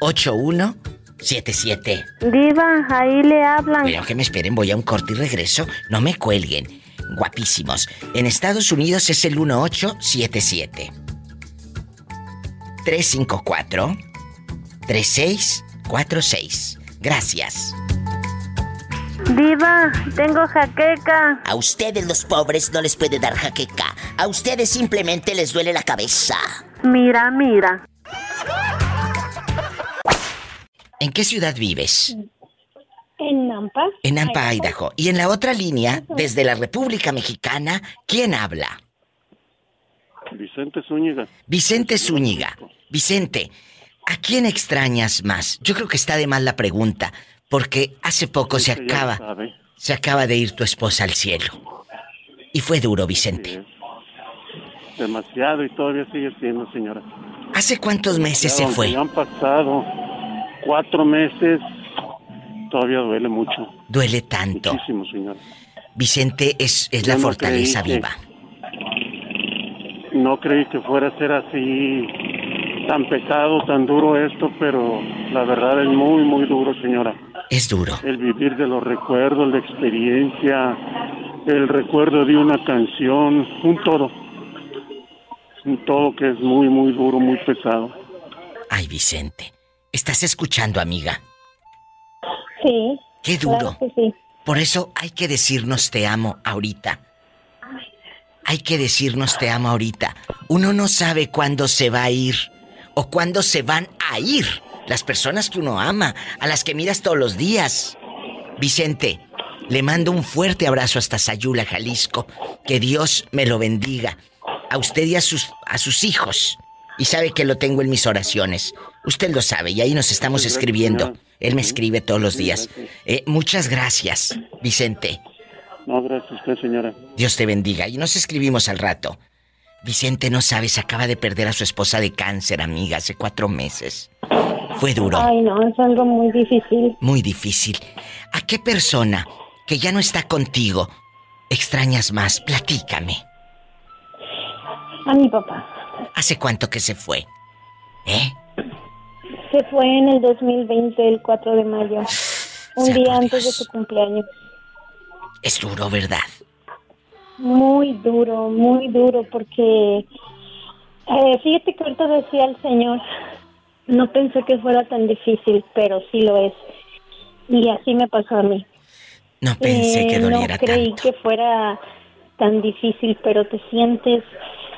8177. Diva, ahí le hablan. Pero que me esperen, voy a un corte y regreso. No me cuelguen guapísimos. En Estados Unidos es el 1877 354 3646. Gracias. Diva, tengo jaqueca. A ustedes los pobres no les puede dar jaqueca. A ustedes simplemente les duele la cabeza. Mira, mira. ¿En qué ciudad vives? En Nampa. En Nampa, Idaho. Y en la otra línea, desde la República Mexicana, ¿quién habla? Vicente Zúñiga. Vicente Zúñiga. Vicente, ¿a quién extrañas más? Yo creo que está de mal la pregunta, porque hace poco se acaba. Se acaba de ir tu esposa al cielo. Y fue duro, Vicente. Demasiado y todavía sigue siendo, señora. ¿Hace cuántos meses se fue? han pasado cuatro meses todavía duele mucho. Duele tanto. Muchísimo, señor. Vicente es, es la fortaleza viva. No creí que fuera a ser así tan pesado, tan duro esto, pero la verdad es muy, muy duro, señora. Es duro. El vivir de los recuerdos, la experiencia, el recuerdo de una canción, un todo. Un todo que es muy, muy duro, muy pesado. Ay, Vicente. ¿Estás escuchando, amiga? Sí. Qué duro. Por eso hay que decirnos te amo ahorita. Hay que decirnos te amo ahorita. Uno no sabe cuándo se va a ir o cuándo se van a ir las personas que uno ama, a las que miras todos los días. Vicente, le mando un fuerte abrazo hasta Sayula, Jalisco. Que Dios me lo bendiga. A usted y a sus, a sus hijos. Y sabe que lo tengo en mis oraciones. Usted lo sabe y ahí nos estamos escribiendo. Él me escribe todos los días. Eh, muchas gracias, Vicente. No, gracias a usted, señora. Dios te bendiga. Y nos escribimos al rato. Vicente, no sabes, acaba de perder a su esposa de cáncer, amiga, hace cuatro meses. Fue duro. Ay, no, es algo muy difícil. Muy difícil. ¿A qué persona que ya no está contigo extrañas más? Platícame. A mi papá. ¿Hace cuánto que se fue? ¿Eh? Se fue en el 2020, el 4 de mayo. Un día antes de su cumpleaños. Es duro, ¿verdad? Muy duro, muy duro, porque eh, fíjate que ahorita decía el Señor, no pensé que fuera tan difícil, pero sí lo es. Y así me pasó a mí. No pensé que eh, doliera No creí que fuera tan difícil, pero te sientes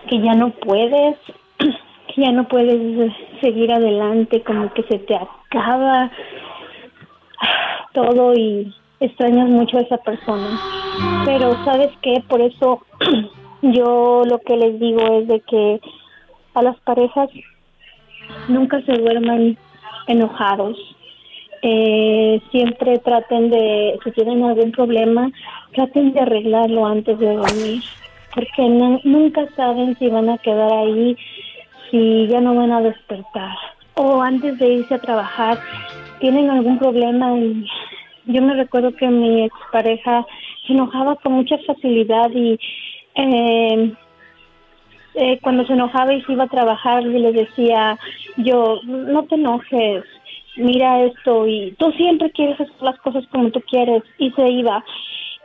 que ya no puedes, que ya no puedes seguir adelante, como que se te acaba todo y extrañas mucho a esa persona. Pero sabes qué, por eso yo lo que les digo es de que a las parejas nunca se duerman enojados. Eh, siempre traten de, si tienen algún problema, traten de arreglarlo antes de dormir, porque nunca saben si van a quedar ahí, si ya no van a despertar, o antes de irse a trabajar, tienen algún problema y yo me recuerdo que mi expareja se enojaba con mucha facilidad y eh, eh, cuando se enojaba y se iba a trabajar, y le decía, yo, no te enojes, mira esto, y tú siempre quieres hacer las cosas como tú quieres, y se iba.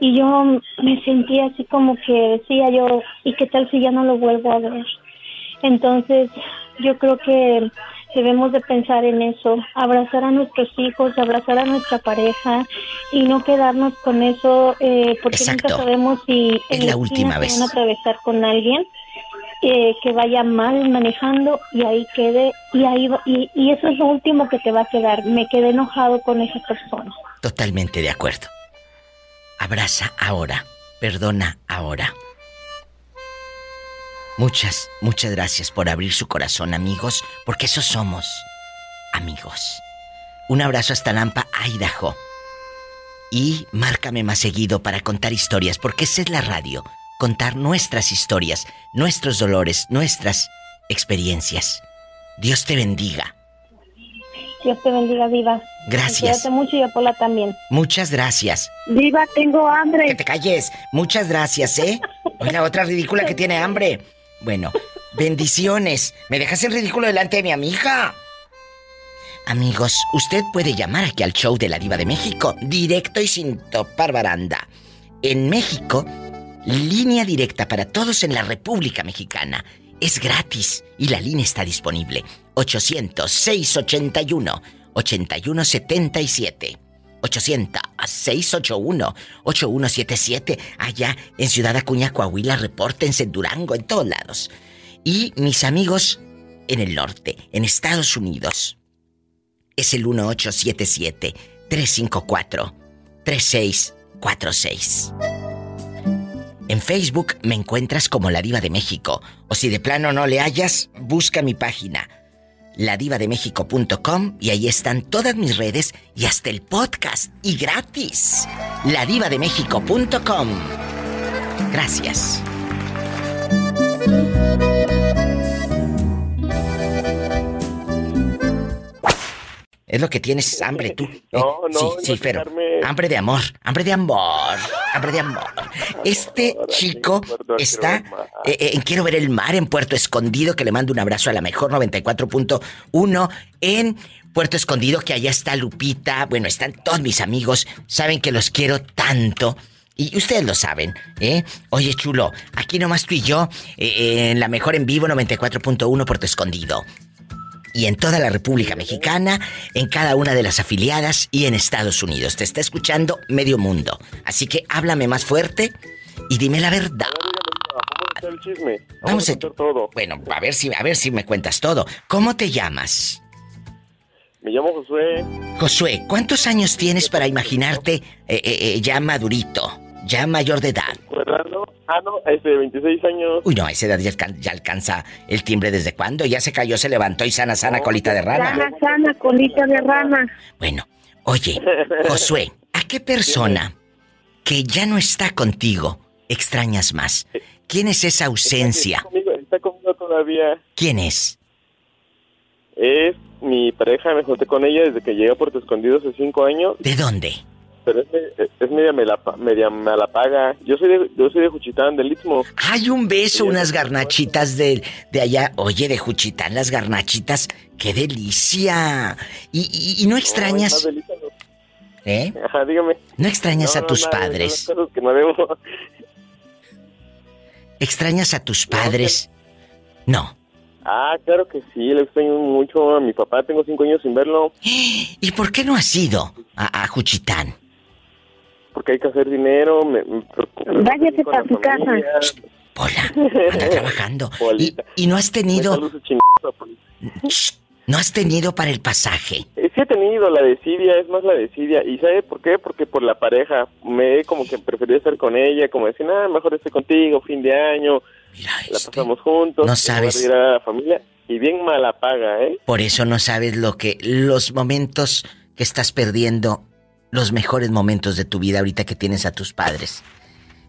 Y yo me sentía así como que decía yo, ¿y qué tal si ya no lo vuelvo a ver? Entonces, yo creo que debemos de pensar en eso, abrazar a nuestros hijos, abrazar a nuestra pareja y no quedarnos con eso eh, porque Exacto. nunca sabemos si Es la última vez. van a atravesar con alguien eh, que vaya mal manejando y ahí quede y ahí va- y, y eso es lo último que te va a quedar me quedé enojado con esa persona Totalmente de acuerdo. Abraza ahora, perdona ahora. Muchas, muchas gracias por abrir su corazón, amigos, porque eso somos, amigos. Un abrazo hasta Nampa, Idaho. Y márcame más seguido para contar historias, porque esa es la radio. Contar nuestras historias, nuestros dolores, nuestras experiencias. Dios te bendiga. Dios te bendiga Diva Gracias. cuídate mucho y a Pola también Muchas gracias. Diva tengo hambre Que te calles. Muchas gracias, ¿eh? Hoy la otra ridícula que tiene hambre. Bueno, bendiciones. ¿Me dejas en ridículo delante de mi amiga? Amigos, usted puede llamar aquí al show de la Diva de México, directo y sin topar baranda. En México, línea directa para todos en la República Mexicana. Es gratis y la línea está disponible. 800-681-8177. 800-681-8177. Allá en Ciudad Acuña, Coahuila, repórtense en Durango, en todos lados. Y mis amigos en el norte, en Estados Unidos, es el 1877-354-3646. En Facebook me encuentras como La Diva de México. O si de plano no le hallas, busca mi página ladivademéxico.com y ahí están todas mis redes y hasta el podcast y gratis. ladivademéxico.com. Gracias. Es lo que tienes hambre tú. ¿eh? No, no, sí, no sí, pero hambre de amor, hambre de amor, hambre de amor. Este chico está eh, eh, en Quiero ver el mar en Puerto Escondido, que le mando un abrazo a la mejor 94.1 en Puerto Escondido, que allá está Lupita, bueno, están todos mis amigos, saben que los quiero tanto. Y ustedes lo saben, ¿eh? Oye, chulo, aquí nomás tú y yo, eh, en la mejor en vivo 94.1 Puerto Escondido y en toda la República Mexicana, en cada una de las afiliadas y en Estados Unidos. Te está escuchando medio mundo. Así que háblame más fuerte y dime la verdad. El chisme. Vamos a contar todo. Bueno, a ver si a ver si me cuentas todo. ¿Cómo te llamas? Me llamo Josué. Josué, ¿cuántos años tienes para imaginarte eh, eh, eh, ya madurito, ya mayor de edad? Fernando. Ah, no, este, 26 años. Uy, no, a esa edad ya, alcan- ya alcanza el timbre desde cuándo. Ya se cayó, se levantó y sana, sana, colita de rana. Sana, sana, colita de rana. Bueno, oye, Josué, ¿a qué persona que ya no está contigo extrañas más? ¿Quién es esa ausencia? Está conmigo, está conmigo todavía. ¿Quién es? Es mi pareja, me junté con ella desde que llegué a Puerto Escondido hace 5 años. ¿De dónde? Pero es, me- es media, melapa, media malapaga. Yo soy de, yo soy de Juchitán, del Istmo. Hay un beso, unas garnachitas de, de allá. Oye, de Juchitán, las garnachitas. ¡Qué delicia! ¿Y, y- y no extrañas? no. ¿Eh? Ajá, dígame. ¿No extrañas No, a tus padres? que debo. ¿Extrañas a tus padres? No. Ah, claro que sí, le extraño mucho a mi papá. Tengo cinco años sin verlo. ¿Y por qué no has ido a, a Juchitán? Porque hay que hacer dinero. Me, me preocupa Váyate con para tu casa. familia. Anda trabajando. ¿Y, y no has tenido... ¿No has tenido para el pasaje? Eh, Sí he tenido la desidia, es más la desidia. ¿Y sabe por qué? Porque por la pareja. Me he como que preferido estar con ella, como decir, ah, mejor estoy contigo, fin de año. la pasamos juntos. No sabes. ir a la familia. Y bien mala paga, ¿eh? Por eso no sabes lo que... Los momentos que estás perdiendo, los mejores momentos de tu vida ahorita que tienes a tus padres.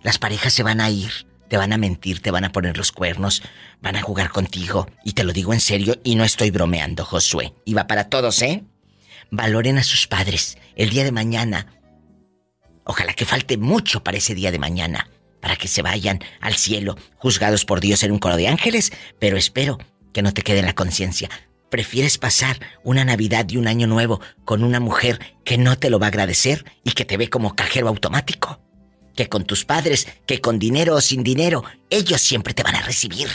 Las parejas se van a ir, te van a mentir, te van a poner los cuernos, van a jugar contigo. Y te lo digo en serio y no estoy bromeando, Josué. Y va para todos, ¿eh? Valoren a sus padres el día de mañana. Ojalá que falte mucho para ese día de mañana, para que se vayan al cielo, juzgados por Dios en un coro de ángeles, pero espero que no te quede en la conciencia. ¿Prefieres pasar una Navidad y un Año Nuevo con una mujer que no te lo va a agradecer y que te ve como cajero automático? Que con tus padres, que con dinero o sin dinero, ellos siempre te van a recibir.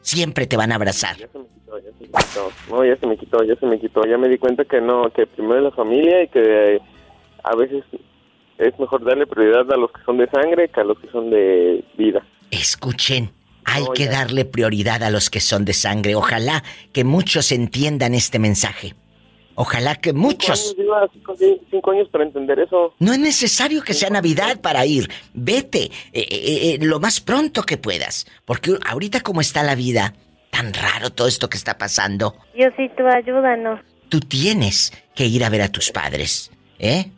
Siempre te van a abrazar. Ya se me quitó, ya se me quitó. No, ya se me quitó, ya se me quitó. Ya me di cuenta que no, que primero es la familia y que a veces es mejor darle prioridad a los que son de sangre que a los que son de vida. Escuchen, hay que darle prioridad a los que son de sangre. Ojalá que muchos entiendan este mensaje. Ojalá que muchos... Cinco años, para entender eso. No es necesario que sea Navidad para ir. Vete eh, eh, eh, lo más pronto que puedas. Porque ahorita como está la vida, tan raro todo esto que está pasando. Diosito, ayúdanos. Tú tienes que ir a ver a tus padres, ¿eh?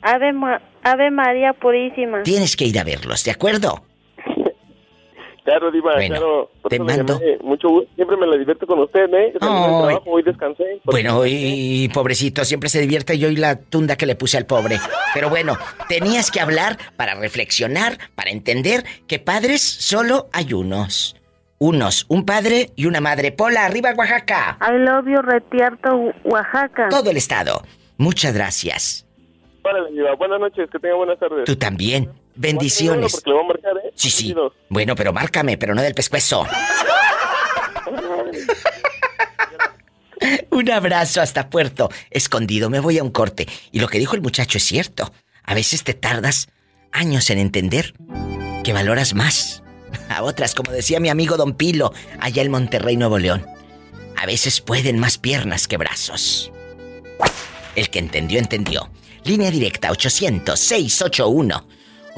Ave, Ave María Purísima. Tienes que ir a verlos, ¿de acuerdo? Claro, Diva, claro. te mando. Mucho Siempre me la divierto con usted, ¿eh? Yo trabajo, hoy descansé. Bueno, y, pobrecito, siempre se divierte yo y la tunda que le puse al pobre. Pero bueno, tenías que hablar para reflexionar, para entender que padres solo hay unos. Unos, un padre y una madre. Pola, arriba Oaxaca. I love you, Retierto, Oaxaca. Todo el estado. Muchas gracias. Buenas noches, que tenga buenas tardes. Tú también. Bendiciones. Porque le voy a marcar, ¿eh? Sí, sí. Bueno, pero márcame, pero no del pescuezo. un abrazo hasta Puerto Escondido. Me voy a un corte. Y lo que dijo el muchacho es cierto. A veces te tardas años en entender que valoras más a otras, como decía mi amigo Don Pilo, allá en Monterrey, Nuevo León. A veces pueden más piernas que brazos. El que entendió, entendió. Línea directa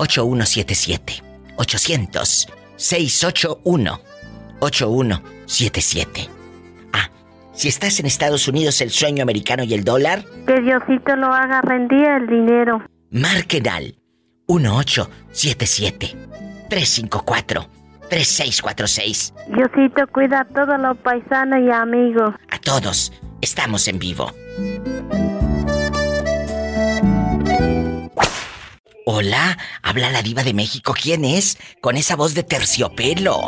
800-681-8177. 800-681-8177. Ah, si estás en Estados Unidos, el sueño americano y el dólar. Que Diosito lo haga rendir el dinero. Marquen al 1877 354 3646. Diosito cuida a todos los paisanos y amigos. A todos. Estamos en vivo. Hola, habla la diva de México. ¿Quién es? Con esa voz de terciopelo.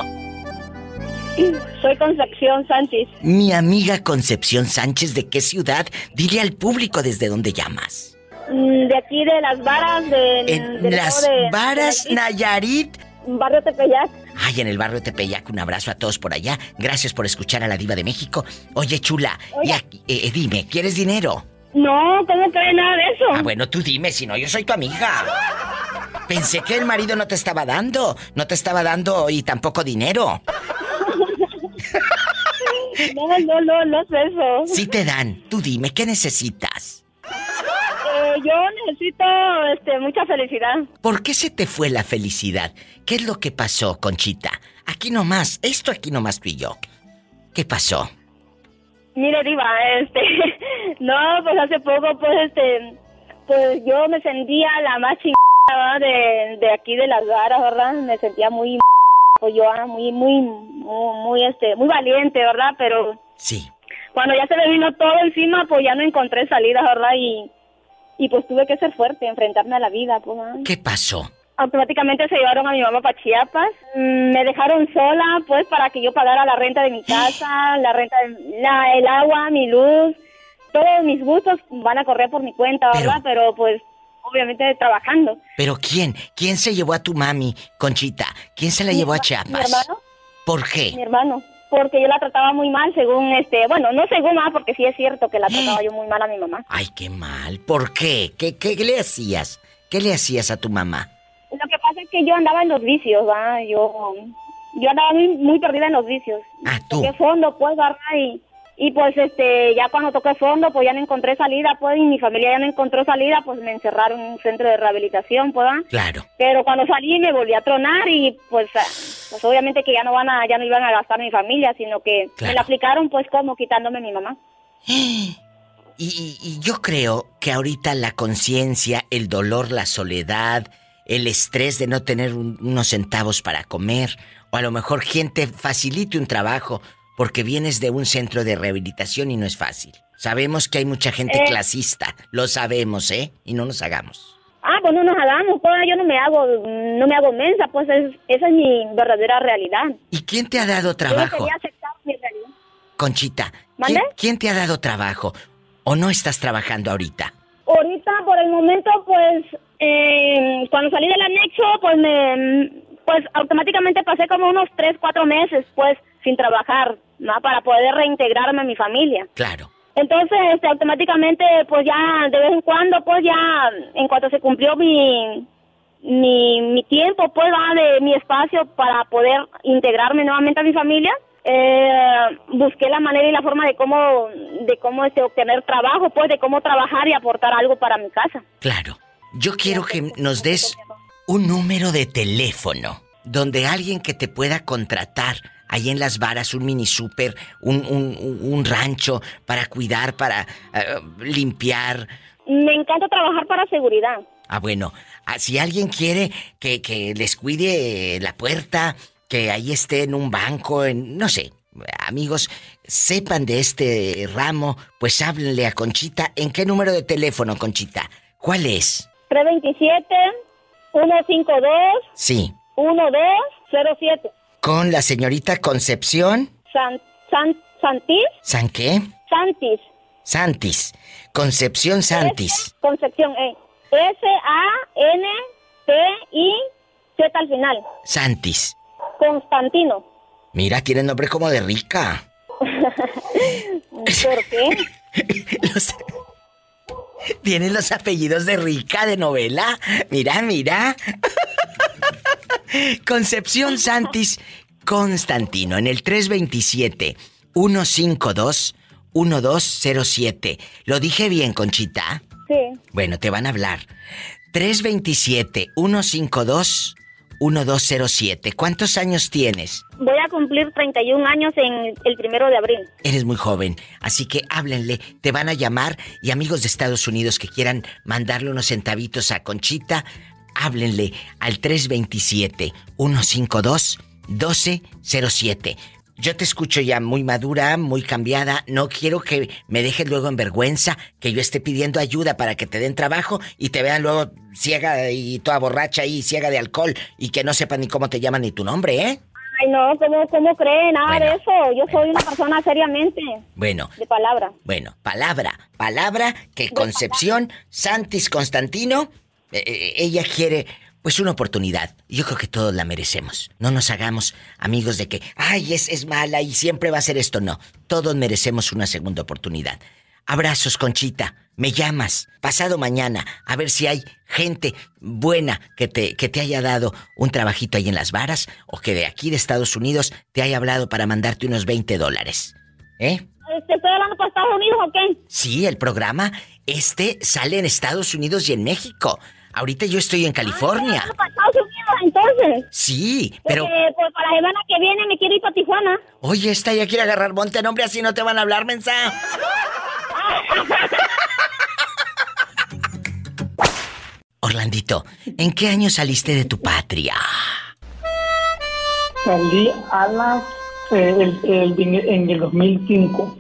Soy Concepción Sánchez. Mi amiga Concepción Sánchez, ¿de qué ciudad? Dile al público desde dónde llamas. Mm, de aquí de Las Varas, de... Las Varas, Nayarit. Barrio Tepeyac. Ay, en el barrio Tepeyac, un abrazo a todos por allá. Gracias por escuchar a la diva de México. Oye, chula, Y aquí, eh, dime, ¿quieres dinero? No, ¿cómo que nada de eso? Ah, bueno, tú dime, si no, yo soy tu amiga. Pensé que el marido no te estaba dando, no te estaba dando y tampoco dinero. No, no, no, no es eso. Sí te dan, tú dime, ¿qué necesitas? Eh, yo necesito este, mucha felicidad. ¿Por qué se te fue la felicidad? ¿Qué es lo que pasó, Conchita? Aquí nomás, esto aquí nomás tú y yo. ¿Qué pasó? Mire, Diva, este, no, pues hace poco, pues, este, pues yo me sentía la más chingada de, de aquí de las garas, ¿verdad? Me sentía muy, pues yo, ah, muy, muy, muy, este, muy valiente, ¿verdad? Pero... Sí. Cuando ya se me vino todo encima, pues ya no encontré salida, ¿verdad? Y, y pues tuve que ser fuerte, enfrentarme a la vida, pues. ¿Qué pasó? automáticamente se llevaron a mi mamá para Chiapas. Mm, me dejaron sola, pues, para que yo pagara la renta de mi casa, la renta, de, la, el agua, mi luz. Todos mis gustos van a correr por mi cuenta, ¿verdad? Pero, pues, obviamente trabajando. ¿Pero quién? ¿Quién se llevó a tu mami, Conchita? ¿Quién se la llevó a Chiapas? Mi hermano. ¿Por qué? Mi hermano. Porque yo la trataba muy mal, según este. Bueno, no según más, porque sí es cierto que la trataba yo muy mal a mi mamá. Ay, qué mal. ¿Por qué? ¿Qué, qué le hacías? ¿Qué le hacías a tu mamá? Lo que pasa es que yo andaba en los vicios, ¿va? Yo, yo andaba muy, muy perdida en los vicios. Ah, tú. Toqué fondo, pues, ¿verdad? Y, y pues, este, ya cuando toqué fondo, pues ya no encontré salida, pues, y mi familia ya no encontró salida, pues me encerraron en un centro de rehabilitación, pues, ¿verdad? Claro. Pero cuando salí me volví a tronar y, pues, ah, pues obviamente que ya no van a, ya no iban a gastar mi familia, sino que me la aplicaron, pues, como quitándome mi mamá. Y, y, yo creo que ahorita la conciencia, el dolor, la soledad, el estrés de no tener unos centavos para comer, o a lo mejor gente facilite un trabajo porque vienes de un centro de rehabilitación y no es fácil. Sabemos que hay mucha gente eh. clasista, lo sabemos, ¿eh? Y no nos hagamos. Ah, pues no nos hagamos, pues yo no me hago, no me hago mensa, pues esa es mi verdadera realidad. ¿Y quién te ha dado trabajo? Yo aceptar mi realidad. Conchita, ¿quién, ¿quién te ha dado trabajo? ¿O no estás trabajando ahorita? Ahorita, por el momento, pues eh, cuando salí del anexo, pues me, pues automáticamente pasé como unos tres, cuatro meses, pues, sin trabajar, ¿no? Para poder reintegrarme a mi familia. Claro. Entonces, este, automáticamente, pues ya de vez en cuando, pues ya, en cuanto se cumplió mi, mi, mi tiempo, pues va de mi espacio para poder integrarme nuevamente a mi familia, eh, busqué la manera y la forma de cómo, de cómo este, obtener trabajo, pues de cómo trabajar y aportar algo para mi casa. Claro. Yo quiero que nos des un número de teléfono donde alguien que te pueda contratar ahí en las varas, un mini super, un, un, rancho para cuidar, para eh, limpiar. Me encanta trabajar para seguridad. Ah, bueno, ah, si alguien quiere que, que les cuide la puerta, que ahí esté en un banco, en, no sé, amigos, sepan de este ramo, pues háblenle a Conchita. ¿En qué número de teléfono, Conchita? ¿Cuál es? 327 152 Sí. 1207. ¿Con la señorita Concepción? San, San, ¿Santis? ¿San qué? Santis. Santis. Concepción Santis. Concepción, eh. S-A-N-T-I-Z al final. Santis. Constantino. Mira, tiene nombre como de rica. ¿Por qué? los... Tiene los apellidos de rica de novela. Mira, mira. Concepción Santis Constantino en el 327 152 1207. ¿Lo dije bien, Conchita? Sí. Bueno, te van a hablar. 327 152 1207. ¿Cuántos años tienes? Voy a cumplir 31 años en el primero de abril. Eres muy joven, así que háblenle, te van a llamar y amigos de Estados Unidos que quieran mandarle unos centavitos a Conchita, háblenle al 327-152-1207. Yo te escucho ya muy madura, muy cambiada. No quiero que me dejes luego en vergüenza, que yo esté pidiendo ayuda para que te den trabajo y te vean luego ciega y toda borracha y ciega de alcohol y que no sepan ni cómo te llaman ni tu nombre, ¿eh? Ay, no, ¿cómo, cómo cree? Nada de eso. Yo soy una persona seriamente. Bueno. De palabra. Bueno, palabra. Palabra que Concepción Santis Constantino, eh, eh, ella quiere pues una oportunidad. Yo creo que todos la merecemos. No nos hagamos amigos de que, ay, es, es mala y siempre va a ser esto. No, todos merecemos una segunda oportunidad. Abrazos, Conchita. Me llamas pasado mañana a ver si hay gente buena que te, que te haya dado un trabajito ahí en las varas o que de aquí de Estados Unidos te haya hablado para mandarte unos 20 dólares. ¿Eh? ¿Te estoy hablando para Estados Unidos o qué? Sí, el programa este sale en Estados Unidos y en México. Ahorita yo estoy en California. para Estados Unidos entonces? Sí, pero... Porque, pues, para la semana que viene me quiero ir para Tijuana. Oye, esta ya quiere agarrar monte, nombre, así no te van a hablar, mensa. Orlandito, ¿en qué año saliste de tu patria? Salí a las, eh, en el 2005.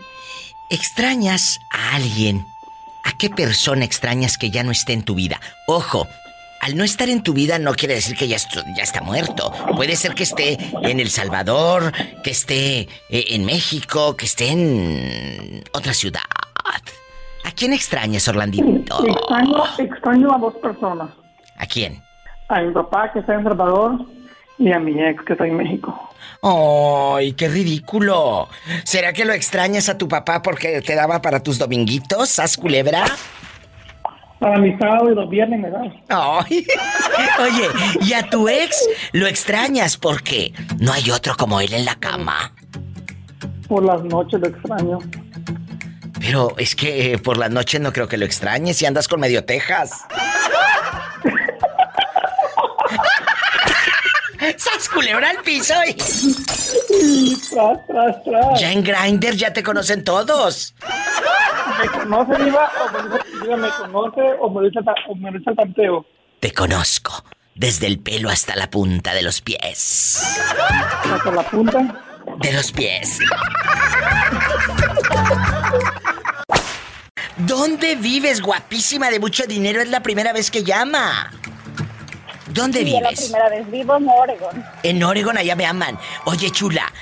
¿Extrañas a alguien? ¿A qué persona extrañas que ya no esté en tu vida? Ojo, al no estar en tu vida no quiere decir que ya, ya está muerto. Puede ser que esté en El Salvador, que esté eh, en México, que esté en otra ciudad. ¿A quién extrañas, Orlandito? Extraño, extraño a dos personas. ¿A quién? A mi papá, que está en El Salvador, y a mi ex, que está en México. ¡Ay, qué ridículo! ¿Será que lo extrañas a tu papá porque te daba para tus dominguitos, sas culebra? Para mi sábado y los viernes me da. Ay. Oye, ¿y a tu ex lo extrañas porque no hay otro como él en la cama? Por las noches lo extraño. Pero es que eh, por las noches no creo que lo extrañes si andas con medio tejas. ¡Sas culebra al piso! Y... Tras, tras, tras. Ya en Grindr ya te conocen todos. ¿Me conoce, Diva? ¿O me, conoce o me dice, o me dice el tanteo? Te conozco. Desde el pelo hasta la punta de los pies. ¿Hasta la punta? De los pies. ¿Dónde vives, guapísima de mucho dinero? Es la primera vez que llama. ¿Dónde sí, vives? La primera vez. Vivo en Oregon. En Oregon, allá me aman. Oye, chula.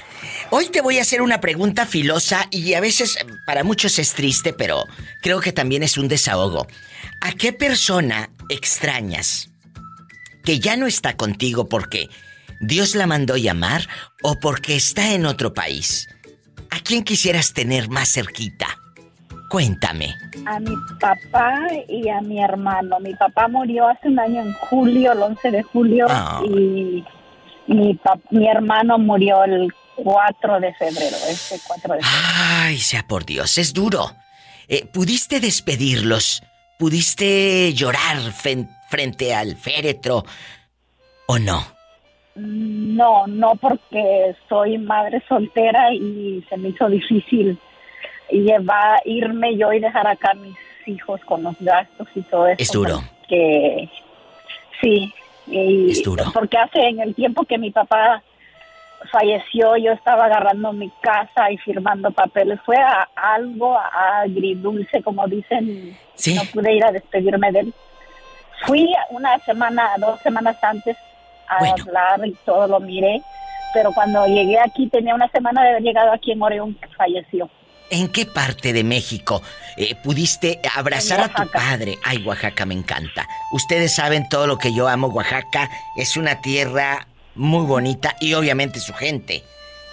Hoy te voy a hacer una pregunta filosa y a veces para muchos es triste, pero creo que también es un desahogo. ¿A qué persona extrañas que ya no está contigo porque Dios la mandó llamar o porque está en otro país? ¿A quién quisieras tener más cerquita? Cuéntame. A mi papá y a mi hermano. Mi papá murió hace un año en julio, el 11 de julio, Ah. y mi, mi hermano murió el 4 de febrero, este 4 de febrero. Ay, sea por Dios, es duro. Eh, ¿Pudiste despedirlos? ¿Pudiste llorar frente al féretro? ¿O no? No, no porque soy madre soltera y se me hizo difícil llevar, irme yo y dejar acá a mis hijos con los gastos y todo eso. Es duro. Que sí, y Es duro. porque hace en el tiempo que mi papá falleció, yo estaba agarrando mi casa y firmando papeles. Fue a- algo agridulce, como dicen. Sí. No pude ir a despedirme de él. Fui una semana, dos semanas antes a hablar y todo lo miré, pero cuando llegué aquí tenía una semana de haber llegado aquí en Oregon que falleció. ¿En qué parte de México eh, pudiste abrazar a tu padre? Ay, Oaxaca me encanta. Ustedes saben todo lo que yo amo. Oaxaca es una tierra muy bonita y obviamente su gente.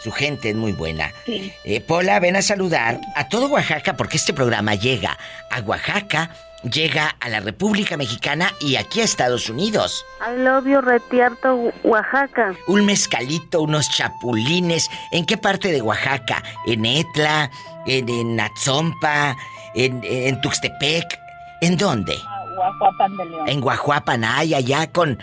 Su gente es muy buena. Sí. Eh, Pola, ven a saludar a todo Oaxaca porque este programa llega a Oaxaca, llega a la República Mexicana y aquí a Estados Unidos. Love you, Retierto, Oaxaca. Un mezcalito, unos chapulines. ¿En qué parte de Oaxaca? ¿En Etla? ¿En, en Atzompa? ¿En, en Tuxtepec? ¿En dónde? Guajuapan de León. En Guajuapan, ay, allá con...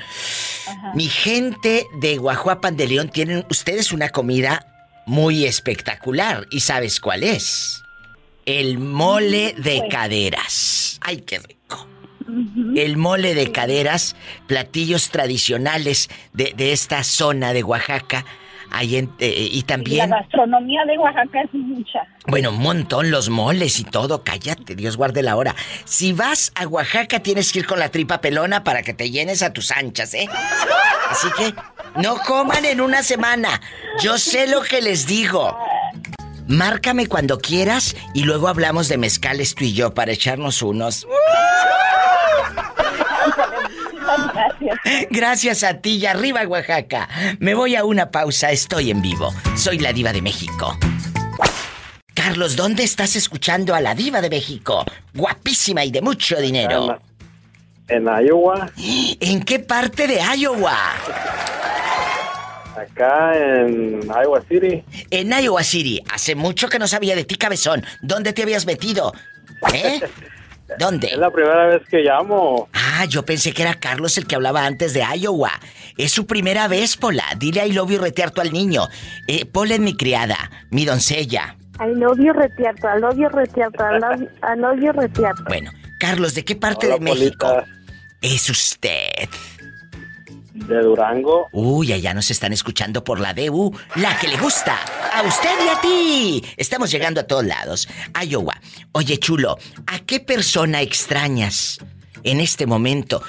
Mi gente de Guajuapan de León tienen ustedes una comida muy espectacular. ¿Y sabes cuál es? El mole de caderas. Ay, qué rico. El mole de caderas, platillos tradicionales de, de esta zona de Oaxaca. Ahí en- eh, y también... La gastronomía de Oaxaca es mucha. Bueno, un montón, los moles y todo. Cállate, Dios guarde la hora. Si vas a Oaxaca, tienes que ir con la tripa pelona para que te llenes a tus anchas, ¿eh? Así que no coman en una semana. Yo sé lo que les digo. Márcame cuando quieras y luego hablamos de mezcales tú y yo para echarnos unos. Gracias. Gracias a ti y arriba Oaxaca. Me voy a una pausa, estoy en vivo. Soy la diva de México. Carlos, ¿dónde estás escuchando a la diva de México? Guapísima y de mucho dinero. En Iowa, ¿En qué parte de Iowa? acá en Iowa City. En Iowa City. Hace mucho que no sabía de ti, cabezón. ¿Dónde te habías metido? ¿Eh? ¿Dónde? Es la primera vez que llamo. Ah, yo pensé que era Carlos el que hablaba antes de Iowa. Es su primera vez, Pola. Dile I love you retearto al niño. Eh, Pola es mi criada, mi doncella. I love you, Retierto. I love you, Retierto. I love, I love you, Retierto. Bueno, Carlos, ¿de qué parte Hola, de México Polita. es usted? De Durango. Uy, allá nos están escuchando por la DU, la que le gusta. A usted y a ti. Estamos llegando a todos lados. Iowa. Oye, chulo, ¿a qué persona extrañas en este momento?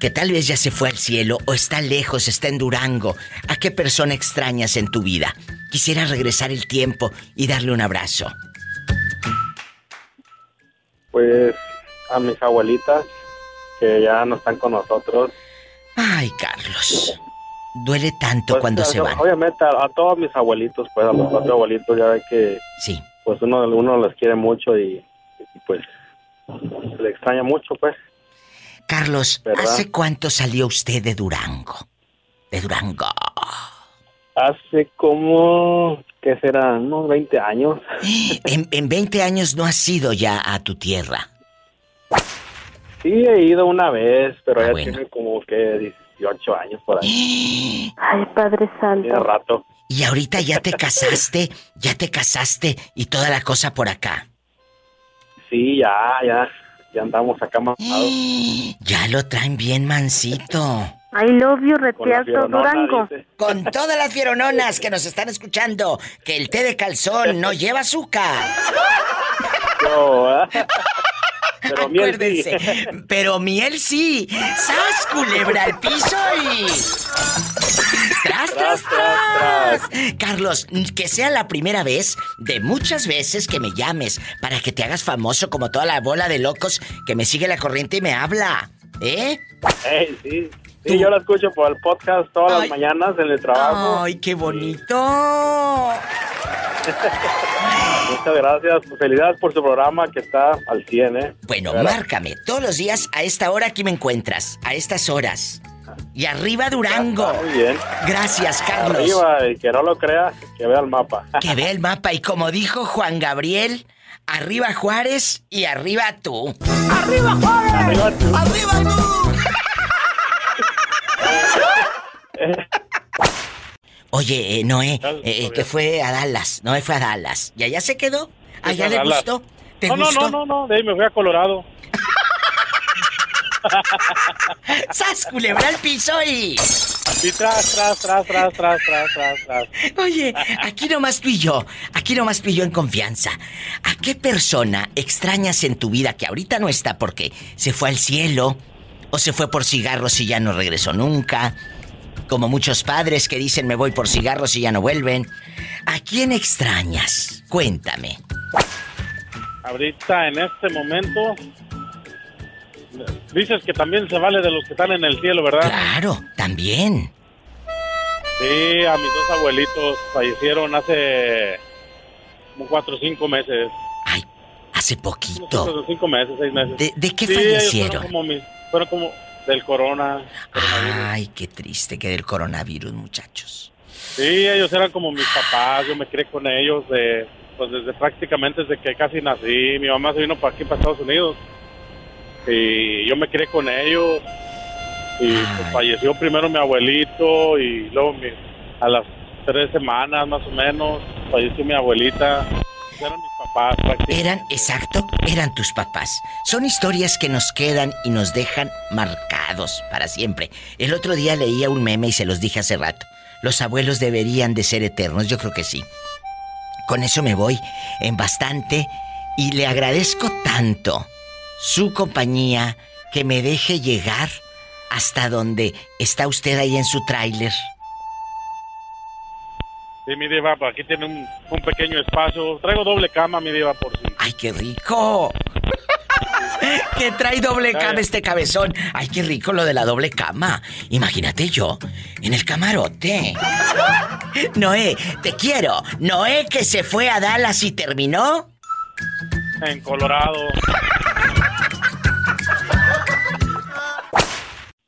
Que tal vez ya se fue al cielo o está lejos, está en Durango. ¿A qué persona extrañas en tu vida? Quisiera regresar el tiempo y darle un abrazo. Pues a mis abuelitas, que ya no están con nosotros. Ay, Carlos. Duele tanto Pues, cuando se van. Obviamente a, a todos mis abuelitos, pues a los cuatro abuelitos, ya ve que Sí. pues uno, uno los quiere mucho y, y, pues se le extraña mucho, pues. Carlos, ¿Verdad? ¿hace cuánto salió usted de Durango? De Durango. Hace como, ¿qué será? Unos 20 años. En, en 20 años no has ido ya a tu tierra. Sí, he ido una vez, pero Ah, ya bueno. tiene como que 18 años por ahí. Ay, Padre Tiene Santo. rato. Y ahorita ya te casaste, ya te casaste y toda la cosa por acá. Sí, ya, ya, ya andamos acá más. Ya lo traen bien mansito. I love you, fieronona, Durango. dice. Con todas las fierononas que nos están escuchando, que el té de calzón no lleva azúcar. No, ¿eh? Pero miel sí. Pero miel sí. ¡Sas, culebra al piso y... ¡Tras, tras, tras! Carlos, que sea la primera vez de muchas veces que me llames para que te hagas famoso como toda la bola de locos que me sigue la corriente y me habla. ¿Eh? Ey, sí. Sí, yo la escucho por el podcast todas Ay. las mañanas en el trabajo. ¡Ay, qué bonito! Muchas gracias. Felicidades por su programa que está al 100, ¿eh? Bueno, márcame. Todos los días a esta hora aquí me encuentras. A estas horas. Y arriba Durango. muy bien. Gracias, Carlos. Arriba, y que no lo crea, que vea el mapa. Que vea el mapa. Y como dijo Juan Gabriel, arriba Juárez y arriba tú. ¡Arriba Juárez! Arriba tú. ¡Arriba tú! Oye, eh, Noé, eh, que fue a Dallas. Noé fue a Dallas. ¿Y allá se quedó? ¿Allá le Dallas. gustó? ¿Te no, gustó? no, no, no, no, de ahí me fui a Colorado. ¡Sas, culebra al piso y... Y tras, tras, tras, tras, tras, tras, tras, tras. Oye, aquí nomás tú y yo, aquí nomás tú y yo en confianza. ¿A qué persona extrañas en tu vida que ahorita no está porque se fue al cielo? ¿O se fue por cigarros y ya no regresó nunca? Como muchos padres que dicen me voy por cigarros y ya no vuelven. ¿A quién extrañas? Cuéntame. Ahorita, en este momento, dices que también se vale de los que están en el cielo, ¿verdad? Claro, también. Sí, a mis dos abuelitos fallecieron hace como cuatro o cinco meses. Hace Cinco, poquito. cinco meses, seis meses. ¿De, de qué Sí, fallecieron? Fueron como, mis- fueron como del corona. Ay, qué triste que del coronavirus, muchachos. Sí, ellos eran como mis papás, yo me crié con ellos de, pues desde prácticamente desde que casi nací. Mi mamá se vino para aquí, para Estados Unidos. Y yo me crié con ellos. Y pues, falleció primero mi abuelito y luego mi- a las tres semanas más o menos falleció mi abuelita. Eran mis Eran, exacto, eran tus papás. Son historias que nos quedan y nos dejan marcados para siempre. El otro día leía un meme y se los dije hace rato. Los abuelos deberían de ser eternos, yo creo que sí. Con eso me voy en bastante y le agradezco tanto su compañía que me deje llegar hasta donde está usted ahí en su tráiler. Sí, mi diva, pues, aquí tiene un, un pequeño espacio. Traigo doble cama, mi diva, por si. ¡Ay, qué rico! que trae doble cama este cabezón. Ay, qué rico lo de la doble cama. Imagínate yo en el camarote. Noé, te quiero. Noé que se fue a Dallas y terminó. En Colorado.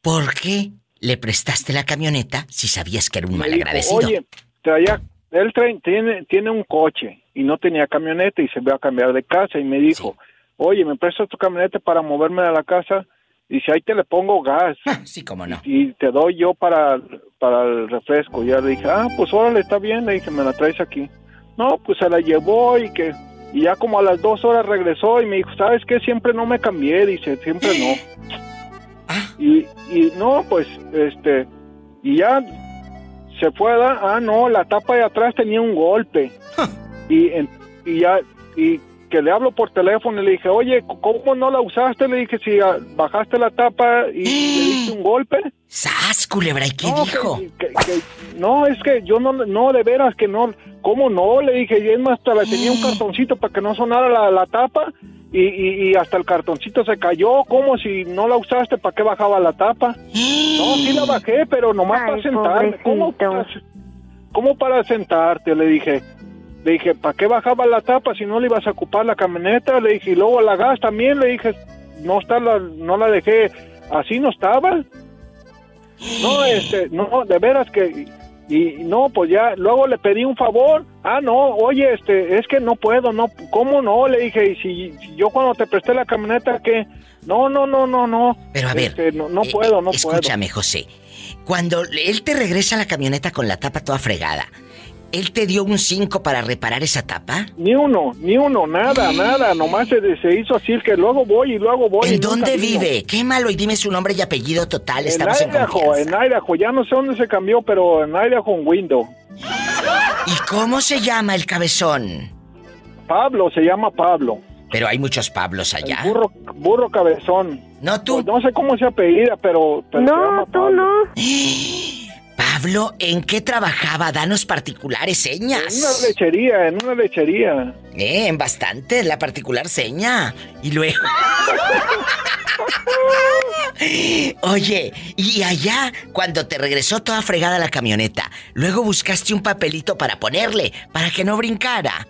¿Por qué le prestaste la camioneta si sabías que era un malagradecido? Oye, traía, él trae- tiene, tiene un coche y no tenía camioneta y se ve a cambiar de casa y me dijo, oye, ¿me prestas tu camioneta para moverme a la casa? Y si ahí te le pongo gas. sí, cómo no. Y te doy yo para, para el refresco. Y ya le dije, ah, pues órale, está bien. Le dije, me la traes aquí. No, pues se la llevó y que... Y ya como a las dos horas regresó y me dijo, ¿sabes qué? Siempre no me cambié. Dice, siempre no. Y, y no, pues, este... Y ya se fue a dar, ah, no, la tapa de atrás tenía un golpe. Y, en- y ya, y que le hablo por teléfono y le dije, oye, ¿cómo no la usaste? Le dije, si ah, bajaste la tapa y le diste un golpe. ¡Sas, culebra! ¿Y qué no, dijo? que- que- que- no, es que yo no, no, de veras que no, ¿cómo no? Le dije, y es más, hasta le tenía un cartoncito para que no sonara la, la tapa y, y, y hasta el cartoncito se cayó, ¿cómo si no la usaste, para qué bajaba la tapa? No, sí la bajé, pero nomás para sentarme. ¿Cómo ¿Cómo para sentarte? Le dije. Le dije, ¿para qué bajaba la tapa si no le ibas a ocupar la camioneta? Le dije, y luego la gas también. Le dije, no está la, no la dejé, así no estaba. No, este, no, de veras que, y no, pues ya, luego le pedí un favor. Ah, no, oye, este, es que no puedo, no, ¿cómo no? Le dije, y si, si yo cuando te presté la camioneta, ¿qué? No, no, no, no, no. Pero a ver, Este, no, no eh, puedo, no Escúchame, José. Cuando él te regresa la camioneta con la tapa toda fregada, ¿él te dio un 5 para reparar esa tapa? Ni uno, ni uno, nada, nada, nomás se, se hizo así, el que luego voy y luego voy. y ¿En dónde vino. vive? Qué malo y dime su nombre y apellido total. En Estamos en Idaho, en Idaho, ya no sé dónde se cambió, pero en Idaho, en Window. ¿Y cómo se llama el cabezón? Pablo, se llama Pablo. Pero hay muchos Pablos allá. Burro, burro cabezón. No tú. no sé cómo se apellida, pero, pero se llama Pablo. Pablo, ¿en qué trabajaba? Danos particulares señas. En una lechería, en una lechería. Eh, en bastante, la particular seña. Y luego. Oye, y allá, cuando te regresó toda fregada la camioneta, luego buscaste un papelito para ponerle, para que no brincara.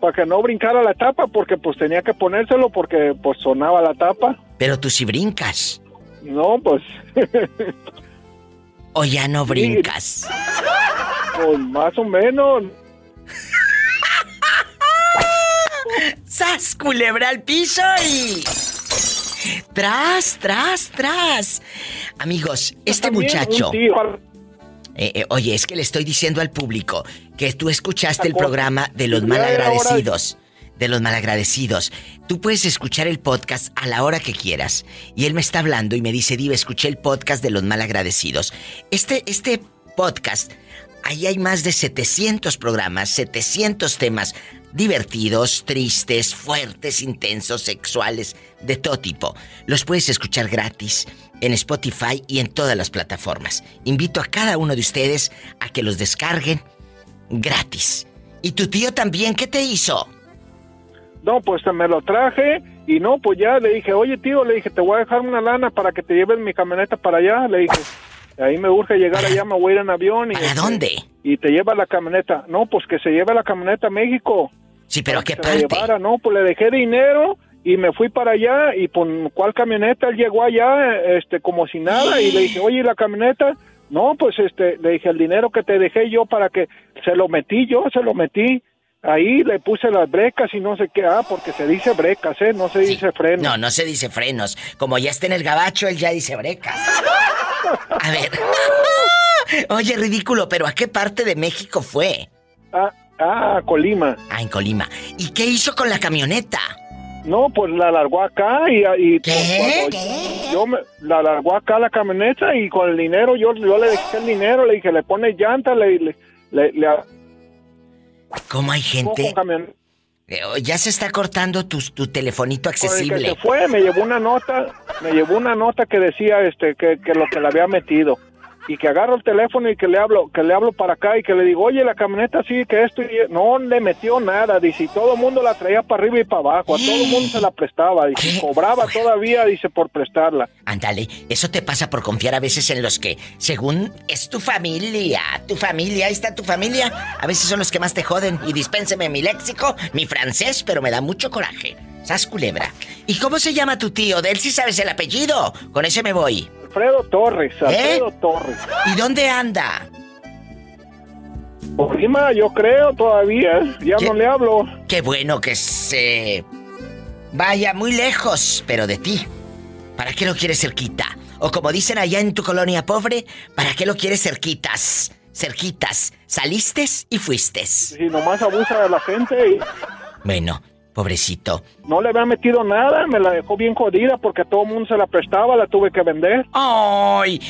para que no brincara la tapa porque pues tenía que ponérselo porque pues sonaba la tapa. Pero tú sí brincas. No, pues. ¿O ya no brincas? Pues más o menos. ¡Sas, culebra al piso y... Tras, tras, tras. Amigos, este muchacho... Eh, eh, oye, es que le estoy diciendo al público que tú escuchaste el programa de los malagradecidos. De los malagradecidos. Tú puedes escuchar el podcast a la hora que quieras. Y él me está hablando y me dice, Diva, escuché el podcast de los malagradecidos. Este, este podcast, ahí hay más de 700 programas, 700 temas divertidos, tristes, fuertes, intensos, sexuales, de todo tipo. Los puedes escuchar gratis en Spotify y en todas las plataformas. Invito a cada uno de ustedes a que los descarguen gratis. ¿Y tu tío también qué te hizo? No, pues me lo traje y no, pues ya le dije, oye tío, le dije, te voy a dejar una lana para que te lleves mi camioneta para allá. Le dije, ahí me urge llegar allá, me voy a ir en avión. Y, ¿Para dónde? Y te lleva la camioneta. No, pues que se lleve la camioneta a México. Sí, pero ¿a qué parte? No, pues le dejé dinero y me fui para allá y con cuál camioneta él llegó allá este como si nada y le dije oye la camioneta no pues este le dije el dinero que te dejé yo para que se lo metí yo se lo metí ahí le puse las brecas y no sé qué ah porque se dice brecas eh no se dice frenos. No no se dice frenos. Como ya está en el gabacho él ya dice brecas. A ver. Oye ridículo pero a qué parte de México fue ah ah Colima. Ah en Colima. Y qué hizo con la camioneta no, pues la largó acá y, y pues, yo me, la largó acá la camioneta y con el dinero yo, yo le dejé el dinero, le dije, le pone llanta, le... le, le, ¿Cómo hay gente? Eh, ya se está cortando tu, tu telefonito accesible. se fue, me llevó una nota, me llevó una nota que decía este que, que lo que le había metido y que agarro el teléfono y que le hablo, que le hablo para acá y que le digo, oye, la camioneta sí, que esto, y... no le metió nada, dice, y todo el mundo la traía para arriba y para abajo, a todo el mundo se la prestaba, dice, cobraba todavía, dice, por prestarla. Ándale, eso te pasa por confiar a veces en los que, según es tu familia, tu familia, ahí está tu familia, a veces son los que más te joden, y dispénseme mi léxico, mi francés, pero me da mucho coraje. Sas culebra. ¿Y cómo se llama tu tío? De él sí sabes el apellido. Con ese me voy. Alfredo Torres, ¿Eh? Alfredo Torres. ¿Y dónde anda? Prima, yo creo todavía. Ya no le hablo. Qué bueno que se vaya muy lejos, pero de ti. ¿Para qué lo quieres cerquita? O como dicen allá en tu colonia pobre, ¿para qué lo quieres cerquitas? Cerquitas. Saliste y fuiste. Y nomás abusa de la gente y... Bueno, Pobrecito. No le había metido nada, me la dejó bien jodida porque todo el mundo se la prestaba, la tuve que vender. ¡Ay!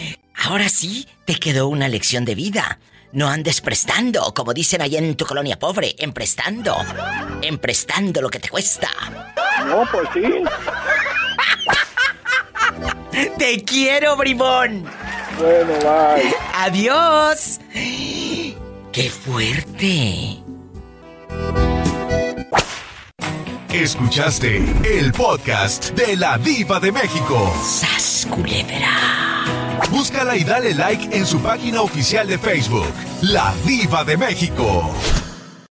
Ahora sí, te quedó una lección de vida. No andes prestando, como dicen allá en tu colonia pobre, emprestando. Emprestando lo que te cuesta. No, pues sí. ¡Te quiero, bribón! Bueno, bye. ¡Adiós! ¡Qué fuerte! Escuchaste el podcast de la Diva de México. ¡Sas Búscala y dale like en su página oficial de Facebook, La Diva de México.